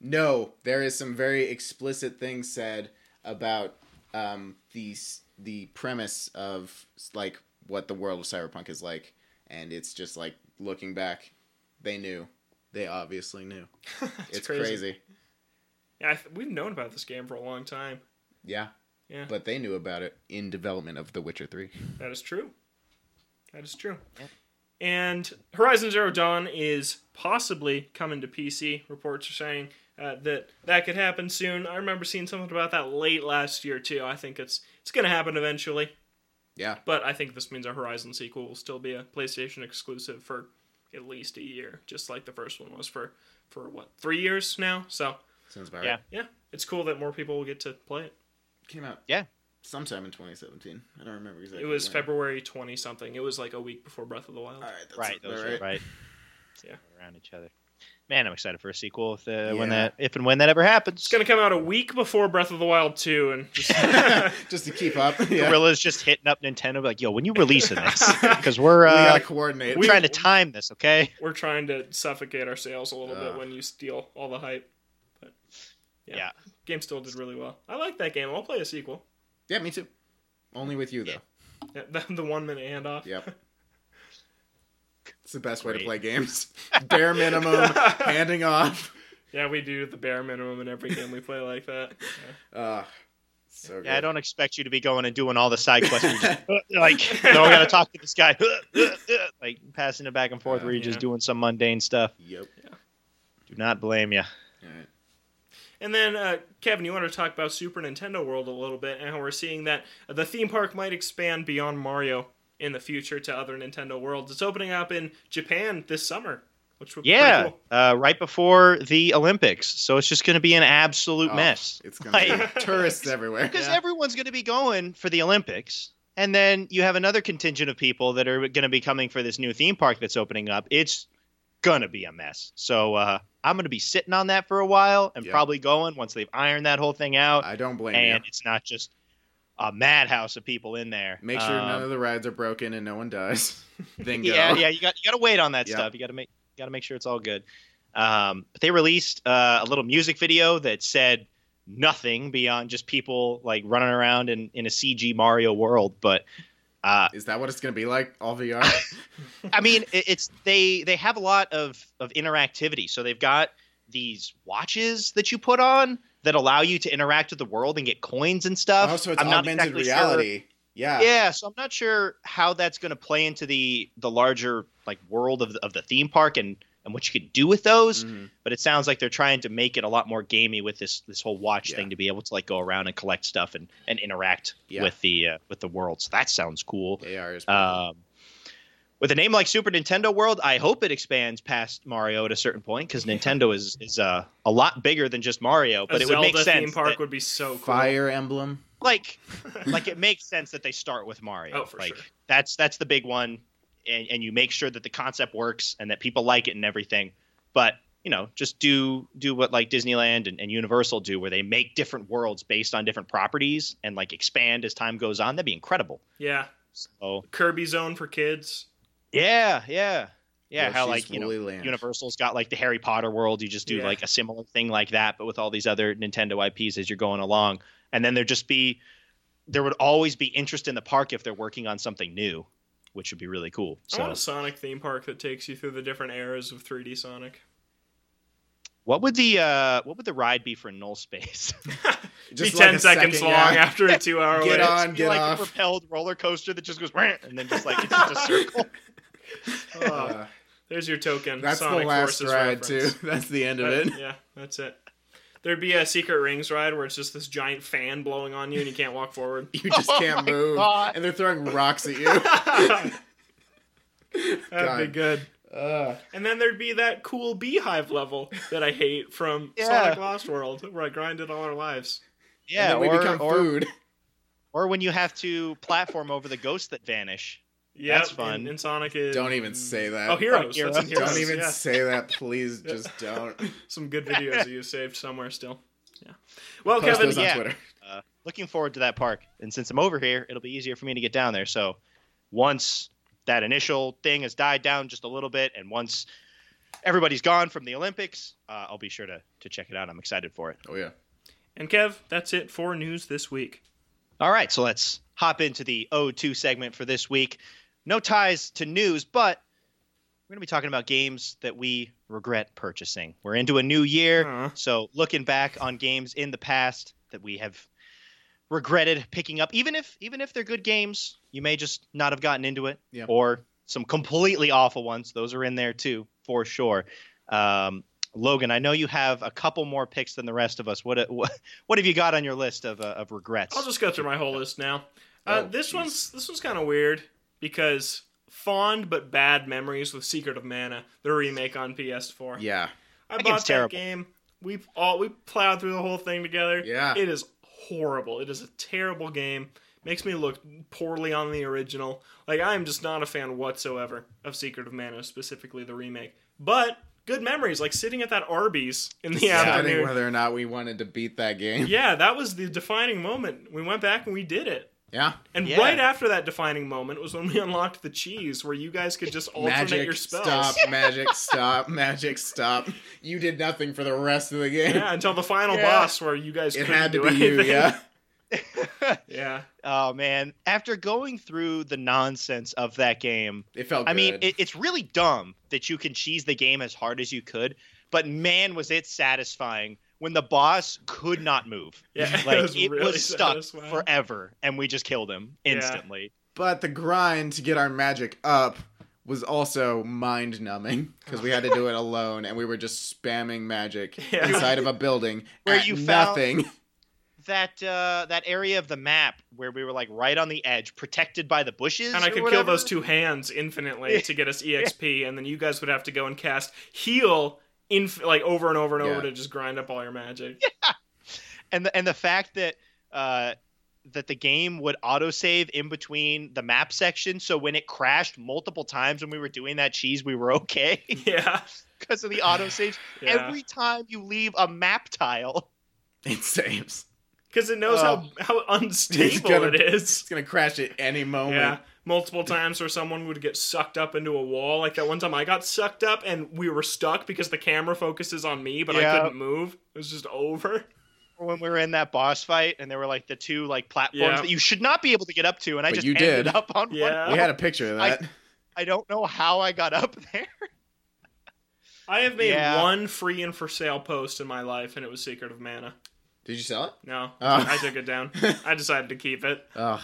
No, there is some very explicit things said about um, the the premise of like what the world of Cyberpunk is like, and it's just like looking back, they knew, they obviously knew. It's it's crazy. Yeah, I th- we've known about this game for a long time. Yeah, Yeah, but they knew about it in development of The Witcher 3. that is true. That is true. Yeah. And Horizon Zero Dawn is possibly coming to PC. Reports are saying uh, that that could happen soon. I remember seeing something about that late last year too. I think it's it's going to happen eventually. Yeah, But I think this means a Horizon sequel will still be a PlayStation exclusive for at least a year, just like the first one was for for what three years now. So sounds about Yeah. right. yeah, it's cool that more people will get to play it. Came out Yeah. sometime in 2017. I don't remember exactly. It was when. February twenty something. It was like a week before Breath of the Wild. All right, that's right, those right. are right. Yeah. around each other. Man, I'm excited for a sequel if the, when that if and when that ever happens. It's gonna come out a week before Breath of the Wild two, and just just to keep up. Yeah. Guerrilla's just hitting up Nintendo, like, "Yo, when you releasing this? Because we're we uh, gotta coordinate. we're trying to time this, okay? we're trying to suffocate our sales a little bit when you steal all the hype. But yeah, Yeah. Game still did really well. I like that game. I'll play a sequel. yeah, me too. Only with you though. Yeah, the, the one minute handoff. Yep. It's the best way to play games. Bare minimum, handing off. Yeah, we do the bare minimum in every game we play like that. Yeah. Uh, so good. Yeah, I don't expect you to be going and doing all the side quests. just, uh, like, no, we got to talk to this guy, like passing it back and forth, where you're just doing some mundane stuff. Yep. Do not blame you. All right. And then, uh, Kevin, you want to talk about Super Nintendo World a little bit, and how we're seeing that the theme park might expand beyond Mario in the future to other Nintendo worlds. It's opening up in Japan this summer, which would be Yeah, pretty cool. uh, right before the Olympics, so it's just going to be an absolute Oh, mess. It's gonna be tourists everywhere. because Yeah. everyone's going to be going for the Olympics, and then you have another contingent of people that are going to be coming for this new theme park that's opening up. It's gonna be a mess. So uh, I'm gonna be sitting on that for a while and Yeah. probably going once they've ironed that whole thing out, I don't blame and you. it's not just a madhouse of people in there. Make sure Um, none of the rides are broken and no one dies. then go. yeah, yeah, you got you got to wait on that Yeah. stuff. You got to make got to make sure it's all good. Um, but they released uh, a little music video that said nothing beyond just people like running around in in a CG Mario world. But uh, Is that what it's gonna be like? All VR? I mean, it's they they have a lot of of interactivity. So they've got these watches that you put on that allow you to interact with the world and get coins and stuff. oh, so it's I'm not augmented exactly sure- reality. Yeah. yeah so i'm not sure how that's going to play into the the larger like world of the, of the theme park and and what you could do with those Mhm. but it sounds like they're trying to make it a lot more gamey with this this whole watch Yeah. thing to be able to like go around and collect stuff and and interact Yeah. with the uh, with the world so that sounds cool AR is. um with a name like Super Nintendo World, I hope it expands past Mario at a certain point because Nintendo is is uh, a lot bigger than just Mario. But a it would make sense, theme park that- would be so cool. Fire Emblem. like like it makes sense that they start with Mario. Oh, for like sure. that's that's the big one, and, and you make sure that the concept works and that people like it and everything. But you know, just do do what like Disneyland and, and Universal do, where they make different worlds based on different properties and like expand as time goes on. That'd be incredible. Yeah, So Kirby Zone for kids. yeah, yeah, yeah. how like you know. Land. Universal's got like the Harry Potter world. You just do Yeah. like a similar thing like that, but with all these other Nintendo IPs as you're going along. And then there'd just be, there would always be interest in the park if they're working on something new, which would be really cool. I So, want a Sonic theme park that takes you through the different eras of 3D Sonic. what would the uh, what would the ride be for Null Space? Just be like 10 seconds second, long yeah. after a two hour Get wait. on. Be get like off. a propelled roller coaster that just goes "Wah," and then just like it's just a circle. Uh, there's your token. that's Sonic the last Forces ride reference. too. That's the end of That- it. yeah, that's it. There'd be a Secret Rings ride where it's just this giant fan blowing on you and you can't walk forward. You just Oh can't move, God. and they're throwing rocks at you. That'd be good. uh, And then there'd be that cool beehive level that I hate from Yeah. Sonic Lost World, where I grinded all our lives. Yeah, and then we or, become or, food. or when you have to platform over the ghosts that vanish. Yeah, That's fun. And, and Sonic is. Don't even say that. Oh, Heroes. Heroes. That's Heroes. Don't even yeah. say that, please. Just don't. Some good videos you saved somewhere still. Yeah. Well, Post Kevin. those on yeah. Twitter. Uh, looking forward to that park. And since I'm over here, it'll be easier for me to get down there. So once that initial thing has died down just a little bit, and once everybody's gone from the Olympics, uh, I'll be sure to, to check it out. I'm excited for it. Oh yeah. And Kev, that's it for news this week. All right, so let's hop into the O2 segment for this week. No ties to news, but we're going to be talking about games that we regret purchasing. We're into a new year, Aw. so looking back on games in the past that we have regretted picking up, even if even if they're good games, you may just not have gotten into it, Yeah. or some completely awful ones. Those are in there too, for sure. Um, Logan, I know you have a couple more picks than the rest of us. What what, what have you got on your list of uh, of regrets? I'll just go through my whole list now. Uh, Oh, this jeez. one's this one's kind of weird because fond but bad memories with Secret of Mana, the remake on PS4. Yeah. I That bought game's that terrible. game. We all we plowed through the whole thing together. Yeah. It is horrible. It is a terrible game. Makes me look poorly on the original. Like I'm just not a fan whatsoever of Secret of Mana, specifically the remake. But good memories, like sitting at that Arby's in the Deciding afternoon. whether or not we wanted to beat that game. Yeah, that was the defining moment. We went back and we did it. Yeah. And Yeah. right after that defining moment was when we unlocked the cheese, where you guys could just alternate Magic, your spells. stop, magic, stop, magic, stop. You did nothing for the rest of the game. Yeah, until the final Yeah. boss, where you guys it couldn't had to do be anything. you, yeah. yeah. Oh man! After going through the nonsense of that game, It felt I good. mean, it, it's really dumb that you can cheese the game as hard as you could. But man, was it satisfying when the boss could not move. Yeah, it was it was, stuck satisfying. forever, and we just killed him Yeah. instantly. but the grind to get our magic up was also mind numbing because we had to do it alone and we were just spamming magic Yeah. inside of a building Where at you found- nothing. That uh, that area of the map where we were like right on the edge, protected by the bushes, And I or could kill those two hands infinitely to get us EXP, and then you guys would have to go and cast heal inf- like over and over and over to just grind up all your magic. Yeah. And the, and the fact that uh, that the game would autosave in between the map section, so when it crashed multiple times when we were doing that cheese, we were okay Yeah. because of the autosaves. Yeah. Every time you leave a map tile, It saves. Because it knows Oh. how, how unstable gonna- it is. It's gonna crash at any moment. Yeah, multiple times where someone would get sucked up into a wall. Like that one time I got sucked up and we were stuck because the camera focuses on me, but I couldn't move. It was just over. when we were in that boss fight, and there were like the two like platforms Yeah. that you should not be able to get up to, and I But just you ended did. up on Yeah. one. We had a picture of I- that. I don't know how I got up there. I have made Yeah. one free and for sale post in my life, and it was Secret of Mana. Did you sell it? No, Oh. I took it down. I decided to keep it. Ugh.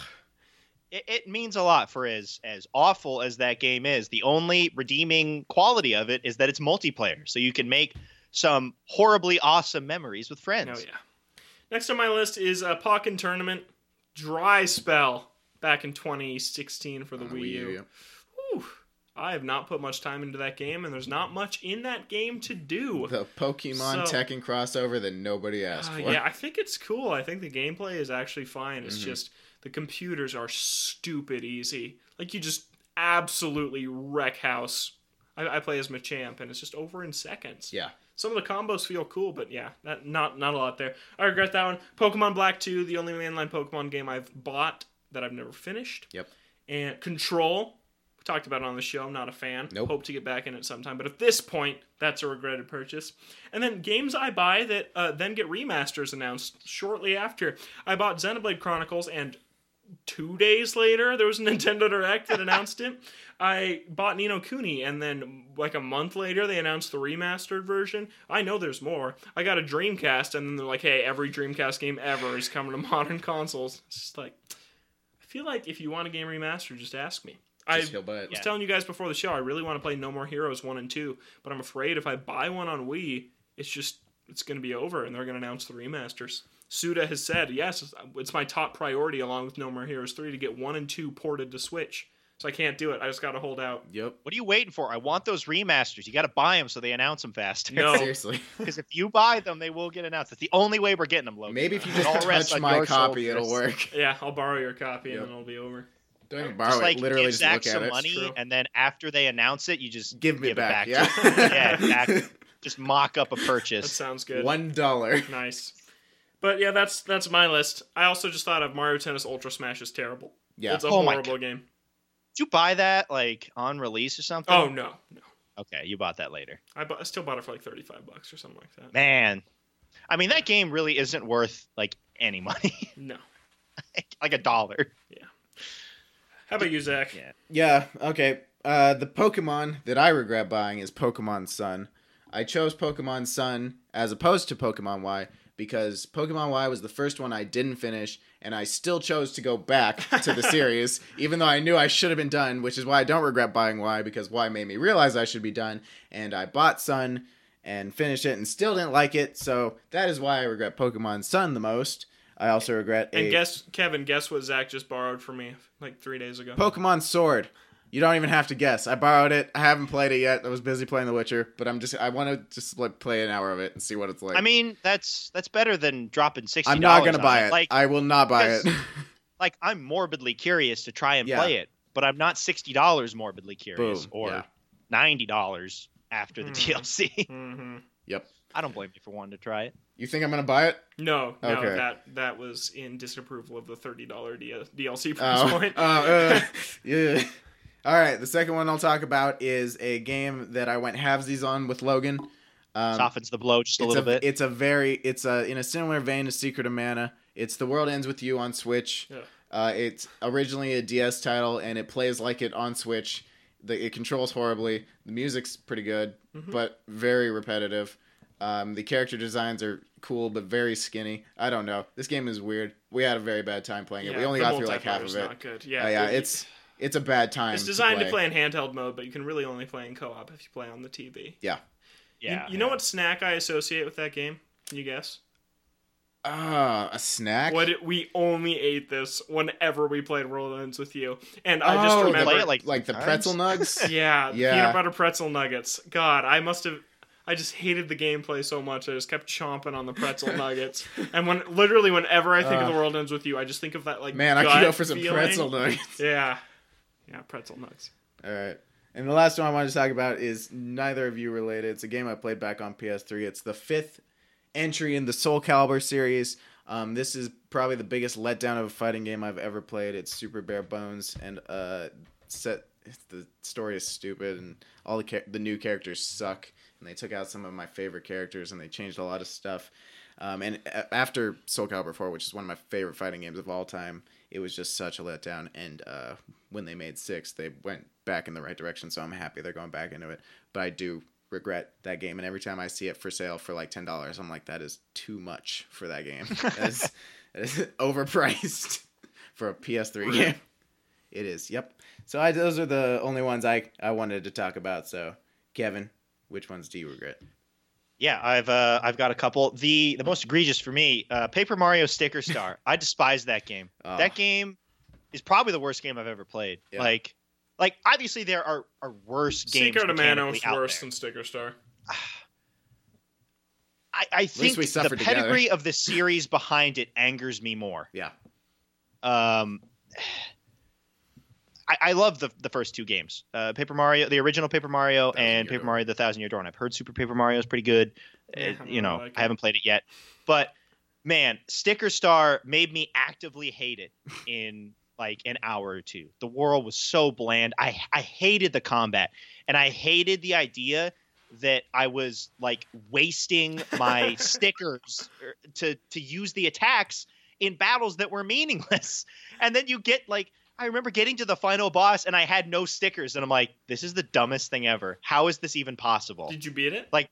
It, it means a lot for as as awful as that game is. The only redeeming quality of it is that it's multiplayer, so you can make some horribly awesome memories with friends. Oh yeah. Next on my list is a Pokken Tournament Dry Spell back in 2016 for the On Wii U. yeah. Whew. I have not put much time into that game, and there's not much in that game to do. The Pokemon So- Tekken crossover that nobody asked Uh, for. yeah, I think it's cool. I think the gameplay is actually fine. It's Mhm. just the computers are stupid easy. Like you just absolutely wreck house. I, I play as Machamp, and it's just over in seconds. Yeah. Some of the combos feel cool, but yeah, that, not not a lot there. I regret that one. Pokemon Black 2, the only mainline Pokemon game I've bought that I've never finished. Yep. And Control, we talked about it on the show. I'm not a fan. Nope. Hope to get back in it sometime. But at this point, that's a regretted purchase. And then games I buy that uh, then get remasters announced shortly after. I bought Xenoblade Chronicles, and two days later, there was a Nintendo Direct that announced it. I bought Ni no Kuni, and then like a month later, they announced the remastered version. I know there's more. I got a Dreamcast, and then they're like, "Hey, every Dreamcast game ever is coming to modern consoles." It's just like, I feel like if you want a game remastered, just ask me. I Just go buy it. was telling you guys before the show, I really want to play No More Heroes 1 and 2, but I'm afraid if I buy one on Wii, it's just it's going to be over and they're going to announce the remasters. Suda has said, "Yes, it's- it's my top priority along with No More Heroes 3 to get 1 and 2 ported to Switch." so I can't do it. I just got to hold out. Yep. What are you waiting for? I want those remasters. You got to buy them so they announce them faster. No. Seriously. because if you buy them, they will get announced. That's the only way we're getting them, Logan. Maybe if you all just rests touch on my your copy, it'll work. Yeah, I'll borrow your copy Yep. and then it'll be over. Don't even borrow Just it. like Literally give just Zach look at some it. money, True. and then after they announce it, you just Give me it back. yeah. them. yeah, exactly. Just mock up a purchase. That purchase. sounds good. One dollar. Nice. But yeah, that's that's my list. I also just thought of Mario Tennis Ultra Smash is terrible. Yeah. It's a Oh my horrible game. Did you buy that like on release or something? Oh no, no. okay, you bought that later. I, bought, I still bought it for like thirty five bucks or something like that. Man, I mean that game really isn't worth like any money, No. like a dollar. Yeah. How about you, Zach? Yeah. Yeah, okay. Uh, the Pokemon that I regret buying is Pokemon Sun. I chose Pokemon Sun as opposed to Pokemon Y because Pokemon Y was the first one I didn't finish, and I still chose to go back to the series, even though I knew I should have been done, which is why I don't regret buying Y because Y made me realize I should be done, and I bought Sun and finished it and still didn't like it, so that is why I regret Pokemon Sun the most. I also regret And a guess, Kevin, guess what Zach just borrowed from me like three days ago? Pokemon Sword. You don't even have to guess. I borrowed it. I haven't played it yet. I was busy playing The Witcher, but I'm just I want to just like play an hour of it and see what it's like. I mean, that's that's better than dropping sixty. I'm not gonna buy it. Like, I will not buy it. like I'm morbidly curious to try and Yeah. play it, but I'm not sixty dollars morbidly curious Boom. or Yeah. ninety dollars after the Hmm. DLC. hmm yep. I don't blame you for wanting to try it. You think I'm gonna buy it? No, no, Okay. that that was in disapproval of the thirty dollar DLC price Oh, point. oh, uh, yeah. All right. The second one I'll talk about is a game that I went halvesies on with Logan. Um, Softens the blow just a little a, bit. It's a very it's a in a similar vein to Secret of Mana. It's The World Ends with You on Switch. Yeah. Uh, it's originally a DS title and it plays like it on Switch. The, it controls horribly. The music's pretty good, Mhm. but very repetitive. Um, the character designs are cool, but very skinny. I don't know. This game is weird. We had a very bad time playing it. we only got through like half of it. Not good. Yeah, Uh, yeah, it- it's it's a bad time. it's designed to to play in handheld mode, but you can really only play in co-op if you play on the TV. yeah. You, you know what snack I associate with that game? Can you guess? Ah, a snack. What it, we only ate this whenever we played World Ends with you, and I just Oh, remember, play like like the pretzel nugs? yeah, Yeah. peanut butter pretzel nuggets. God, I must have. I just hated the gameplay so much. I just kept chomping on the pretzel nuggets, and when literally whenever I think of Uh, the World Ends with you, I just think of that like Man, I could gut go for some feeling. pretzel nuggets. Yeah, yeah, pretzel nuts. All right. And the last one I wanted to talk about is neither of you related. It's a game I played back on PS3. It's the fifth entry in the Soul Calibur series. Um, this is probably the biggest letdown of a fighting game I've ever played. It's super bare bones and uh, set. The story is stupid and all the char- the new characters suck. And they took out some of my favorite characters and they changed a lot of stuff. Um, and after Soul Calibur 4, which is one of my favorite fighting games of all time, it was just such a letdown. And uh, when they made six, they went back in the right direction. So I'm happy they're going back into it. But I do regret that game. And every time I see it for sale for like ten dollars, I'm like, that is too much for that game. That is, that is overpriced for a PS3 game. It is. Yep. So I, those are the only ones I I wanted to talk about. So Kevin, which ones do you regret? Yeah, I've uh, I've got a couple. The the most egregious for me, uh, Paper Mario Sticker Star. I despise that game. Oh. That game is probably the worst game I've ever played. Yeah. Like, like obviously there are, are worse games. Secret of Mana mechanically was worse there. than Sticker Star. I, I think we the together. pedigree of the series behind it angers me more. Yeah. Um, I, I love the the first two games, uh, Paper Mario, the original Paper Mario, Thousand and Paper Door. Mario: The Thousand Year Door. And I've heard Super Paper Mario is pretty good. Yeah, Uh, you know, really like I haven't played it yet, but man, Sticker Star made me actively hate it in like an hour or two. The world was so bland. I I hated the combat, and I hated the idea that I was like wasting my stickers er, to to use the attacks in battles that were meaningless. And then you get like I remember getting to the final boss and I had no stickers and I'm like this is the dumbest thing ever. How is this even possible? Did you beat it? Like,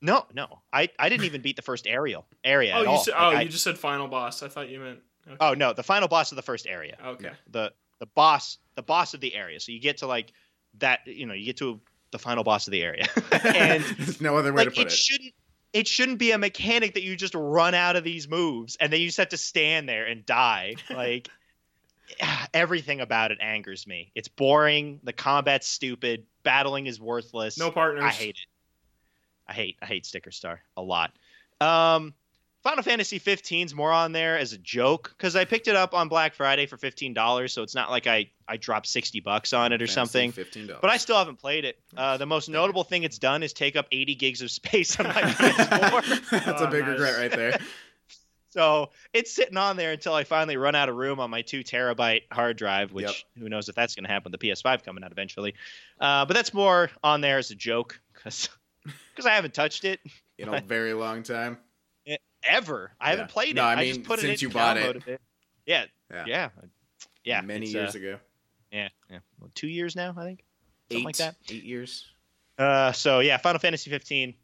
no, no. I I didn't even beat the first aerial area oh, at you all. said, Like, oh, I- you just said final boss. I thought you meant. Okay. Oh no, the final boss of the first area. Okay. The the boss the boss of the area. So you get to like that you know, you get to the final boss of the area. and There's no other way like to it, put it. shouldn't it shouldn't be a mechanic that you just run out of these moves and then you just have to stand there and die like everything about it angers me. It's boring. The combat's stupid. Battling is worthless. No partners. I hate it. I hate I hate Sticker Star a lot. Um, Final Fantasy 15's more on there as a joke because I picked it up on Black Friday for fifteen dollars, so it's not like I I dropped sixty bucks on it or something. Fifteen dollars. But I still haven't played it. Uh, the most notable thing it's done is take up 80 gigs of space on my PS4. That's a Oh, big nice. regret right there. so it's sitting on there until I finally run out of room on my two terabyte hard drive, which Yep. who knows if that's going to happen with the PS5 coming out eventually. Uh, but that's more on there as a joke because I haven't touched it In a very long time. ever. I haven't played No, it. I I, mean, just put since it in you bought it. downloaded Yeah, Yeah. yeah, yeah. Many years uh, ago. Yeah, yeah. Well, two years now, I think. Eight. something like that. Eight years. Uh, so yeah, Final Fantasy 15,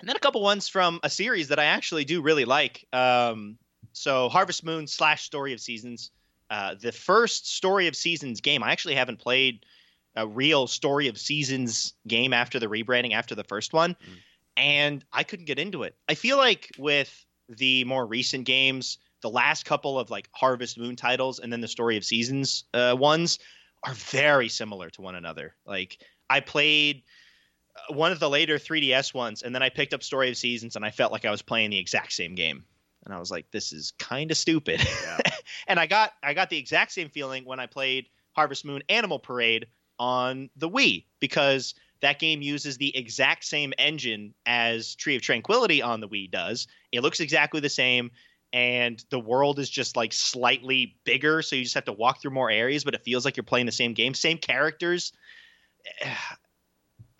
and then a couple ones from a series that I actually do really like. Um, so Harvest Moon slash Story of Seasons. Uh, the first Story of Seasons game, I actually haven't played a real Story of Seasons game after the rebranding after the first one, Mm. and I couldn't get into it. I feel like with the more recent games, the last couple of like Harvest Moon titles and then the Story of Seasons uh, ones are very similar to one another. Like I played one of the later 3DS ones, and then I picked up Story of Seasons, and I felt like I was playing the exact same game, and I was like, "This is kind of stupid." Yeah. and I got I got the exact same feeling when I played Harvest Moon Animal Parade on the Wii because that game uses the exact same engine as Tree of Tranquility on the Wii does. It looks exactly the same. And the world is just like slightly bigger, so you just have to walk through more areas, but it feels like you're playing the same game, same characters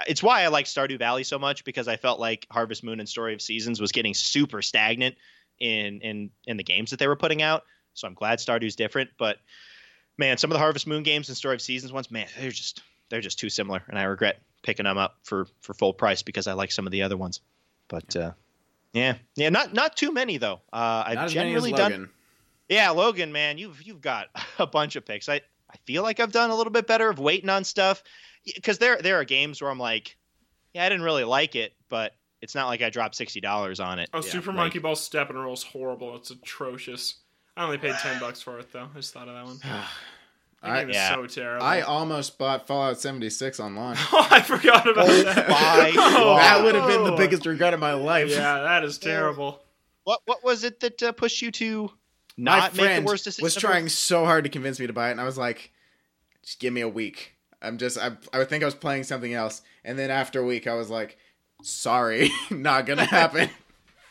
it's why I like Stardew Valley so much because I felt like Harvest Moon and Story of Seasons was getting super stagnant in in in the games that they were putting out. So I'm glad Stardew's different, but man, some of the Harvest Moon games and Story of Seasons ones, man, they're just they're just too similar, and I regret picking them up for for full price because I like some of the other ones. But uh, yeah, yeah, not not too many though. Uh, I've Not as many as generally done yeah, Logan, man, you've you've got a bunch of picks. I I feel like I've done a little bit better of waiting on stuff because there there are games where I'm like, yeah, I didn't really like it, but it's not like I dropped sixty dollars on it. Oh, Yeah, Super like- Monkey Ball Step and Roll is horrible. It's atrocious. I only paid ten bucks for it though. I just thought of that one. That I, game is yeah. so terrible. I almost bought Fallout 76 online. oh, I forgot about Oh that. Oh, that would have been the oh. biggest regret of my life. Yeah, that is terrible. What what was it that uh, pushed you to my not make friend the worst decision? was ever? trying so hard to convince me to buy it, and I was like, "Just give me a week." I'm just, I, I would think I was playing something else, and then after a week, I was like, "Sorry, not gonna happen."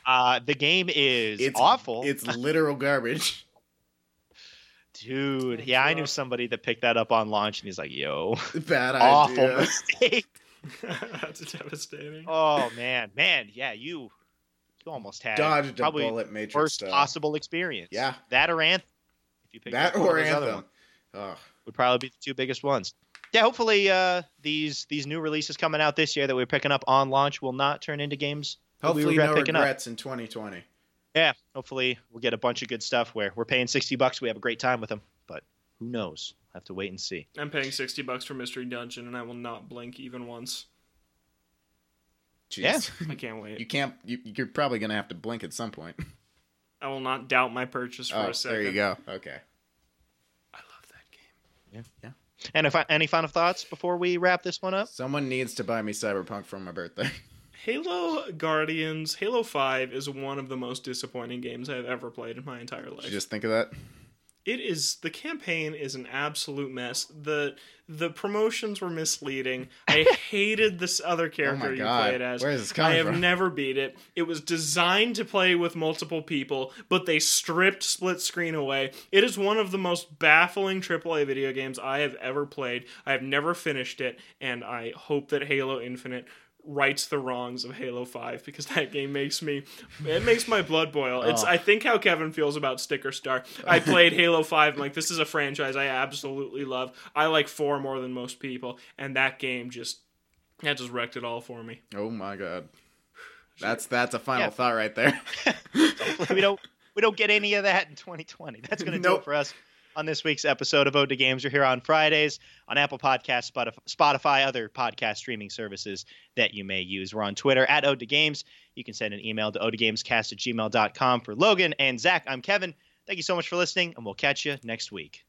Uh, the game is it's awful. It's literal garbage. Dude, yeah, I knew somebody that picked that up on launch, and he's like, "Yo, Bad awful idea. mistake." That's devastating. Oh man, man, yeah, you you almost had Dodged a bullet matrix. worst style. possible experience. Yeah. that or Anthem. If you pick That up or of other Anthem. ones, Ugh. would probably be the two biggest ones. Yeah, hopefully uh, these these new releases coming out this year that we're picking up on launch will not turn into games. that we Hopefully, regret no picking up. regrets in 2020. Yeah, hopefully we'll get a bunch of good stuff where we're paying sixty bucks, we have a great time with them. But who knows? I Have to wait and see. I'm paying sixty bucks for Mystery Dungeon, and I will not blink even once. Jeez. Yeah. I can't wait. You can't. You, you're probably gonna have to blink at some point. I will not doubt my purchase for Oh, a second. there you go. Okay. I love that game. And if I, any final thoughts before we wrap this one up? Someone needs to buy me Cyberpunk for my birthday. Halo Guardians, Halo 5 is one of the most disappointing games I've ever played in my entire Did life. you just think of that? It is the campaign is an absolute mess. The the promotions were misleading. I hated this other Oh character my you played as. Where is this I have from? never beat it. It was designed to play with multiple people, but they stripped split screen away. It is one of the most baffling AAA video games I have ever played. I have never finished it, and I hope that Halo Infinite rights the wrongs of Halo 5 because that game makes me it makes my blood boil. It's Oh. I think how Kevin feels about Sticker Star. I played Halo 5 I'm like this is a franchise I absolutely love. I like 4 more than most people and that game just that just wrecked it all for me. oh my god. That's that's a final Yeah. thought right there. we don't we don't get any of that in 2020. That's going to do it for us on this week's episode of Ode to Games. We're here on Fridays on Apple Podcasts, Spotify, other podcast streaming services that you may use. We're on Twitter at Ode to Games. You can send an email to odegamescast at gmail.com. For Logan and Zach, I'm Kevin. Thank you so much for listening, and we'll catch you next week.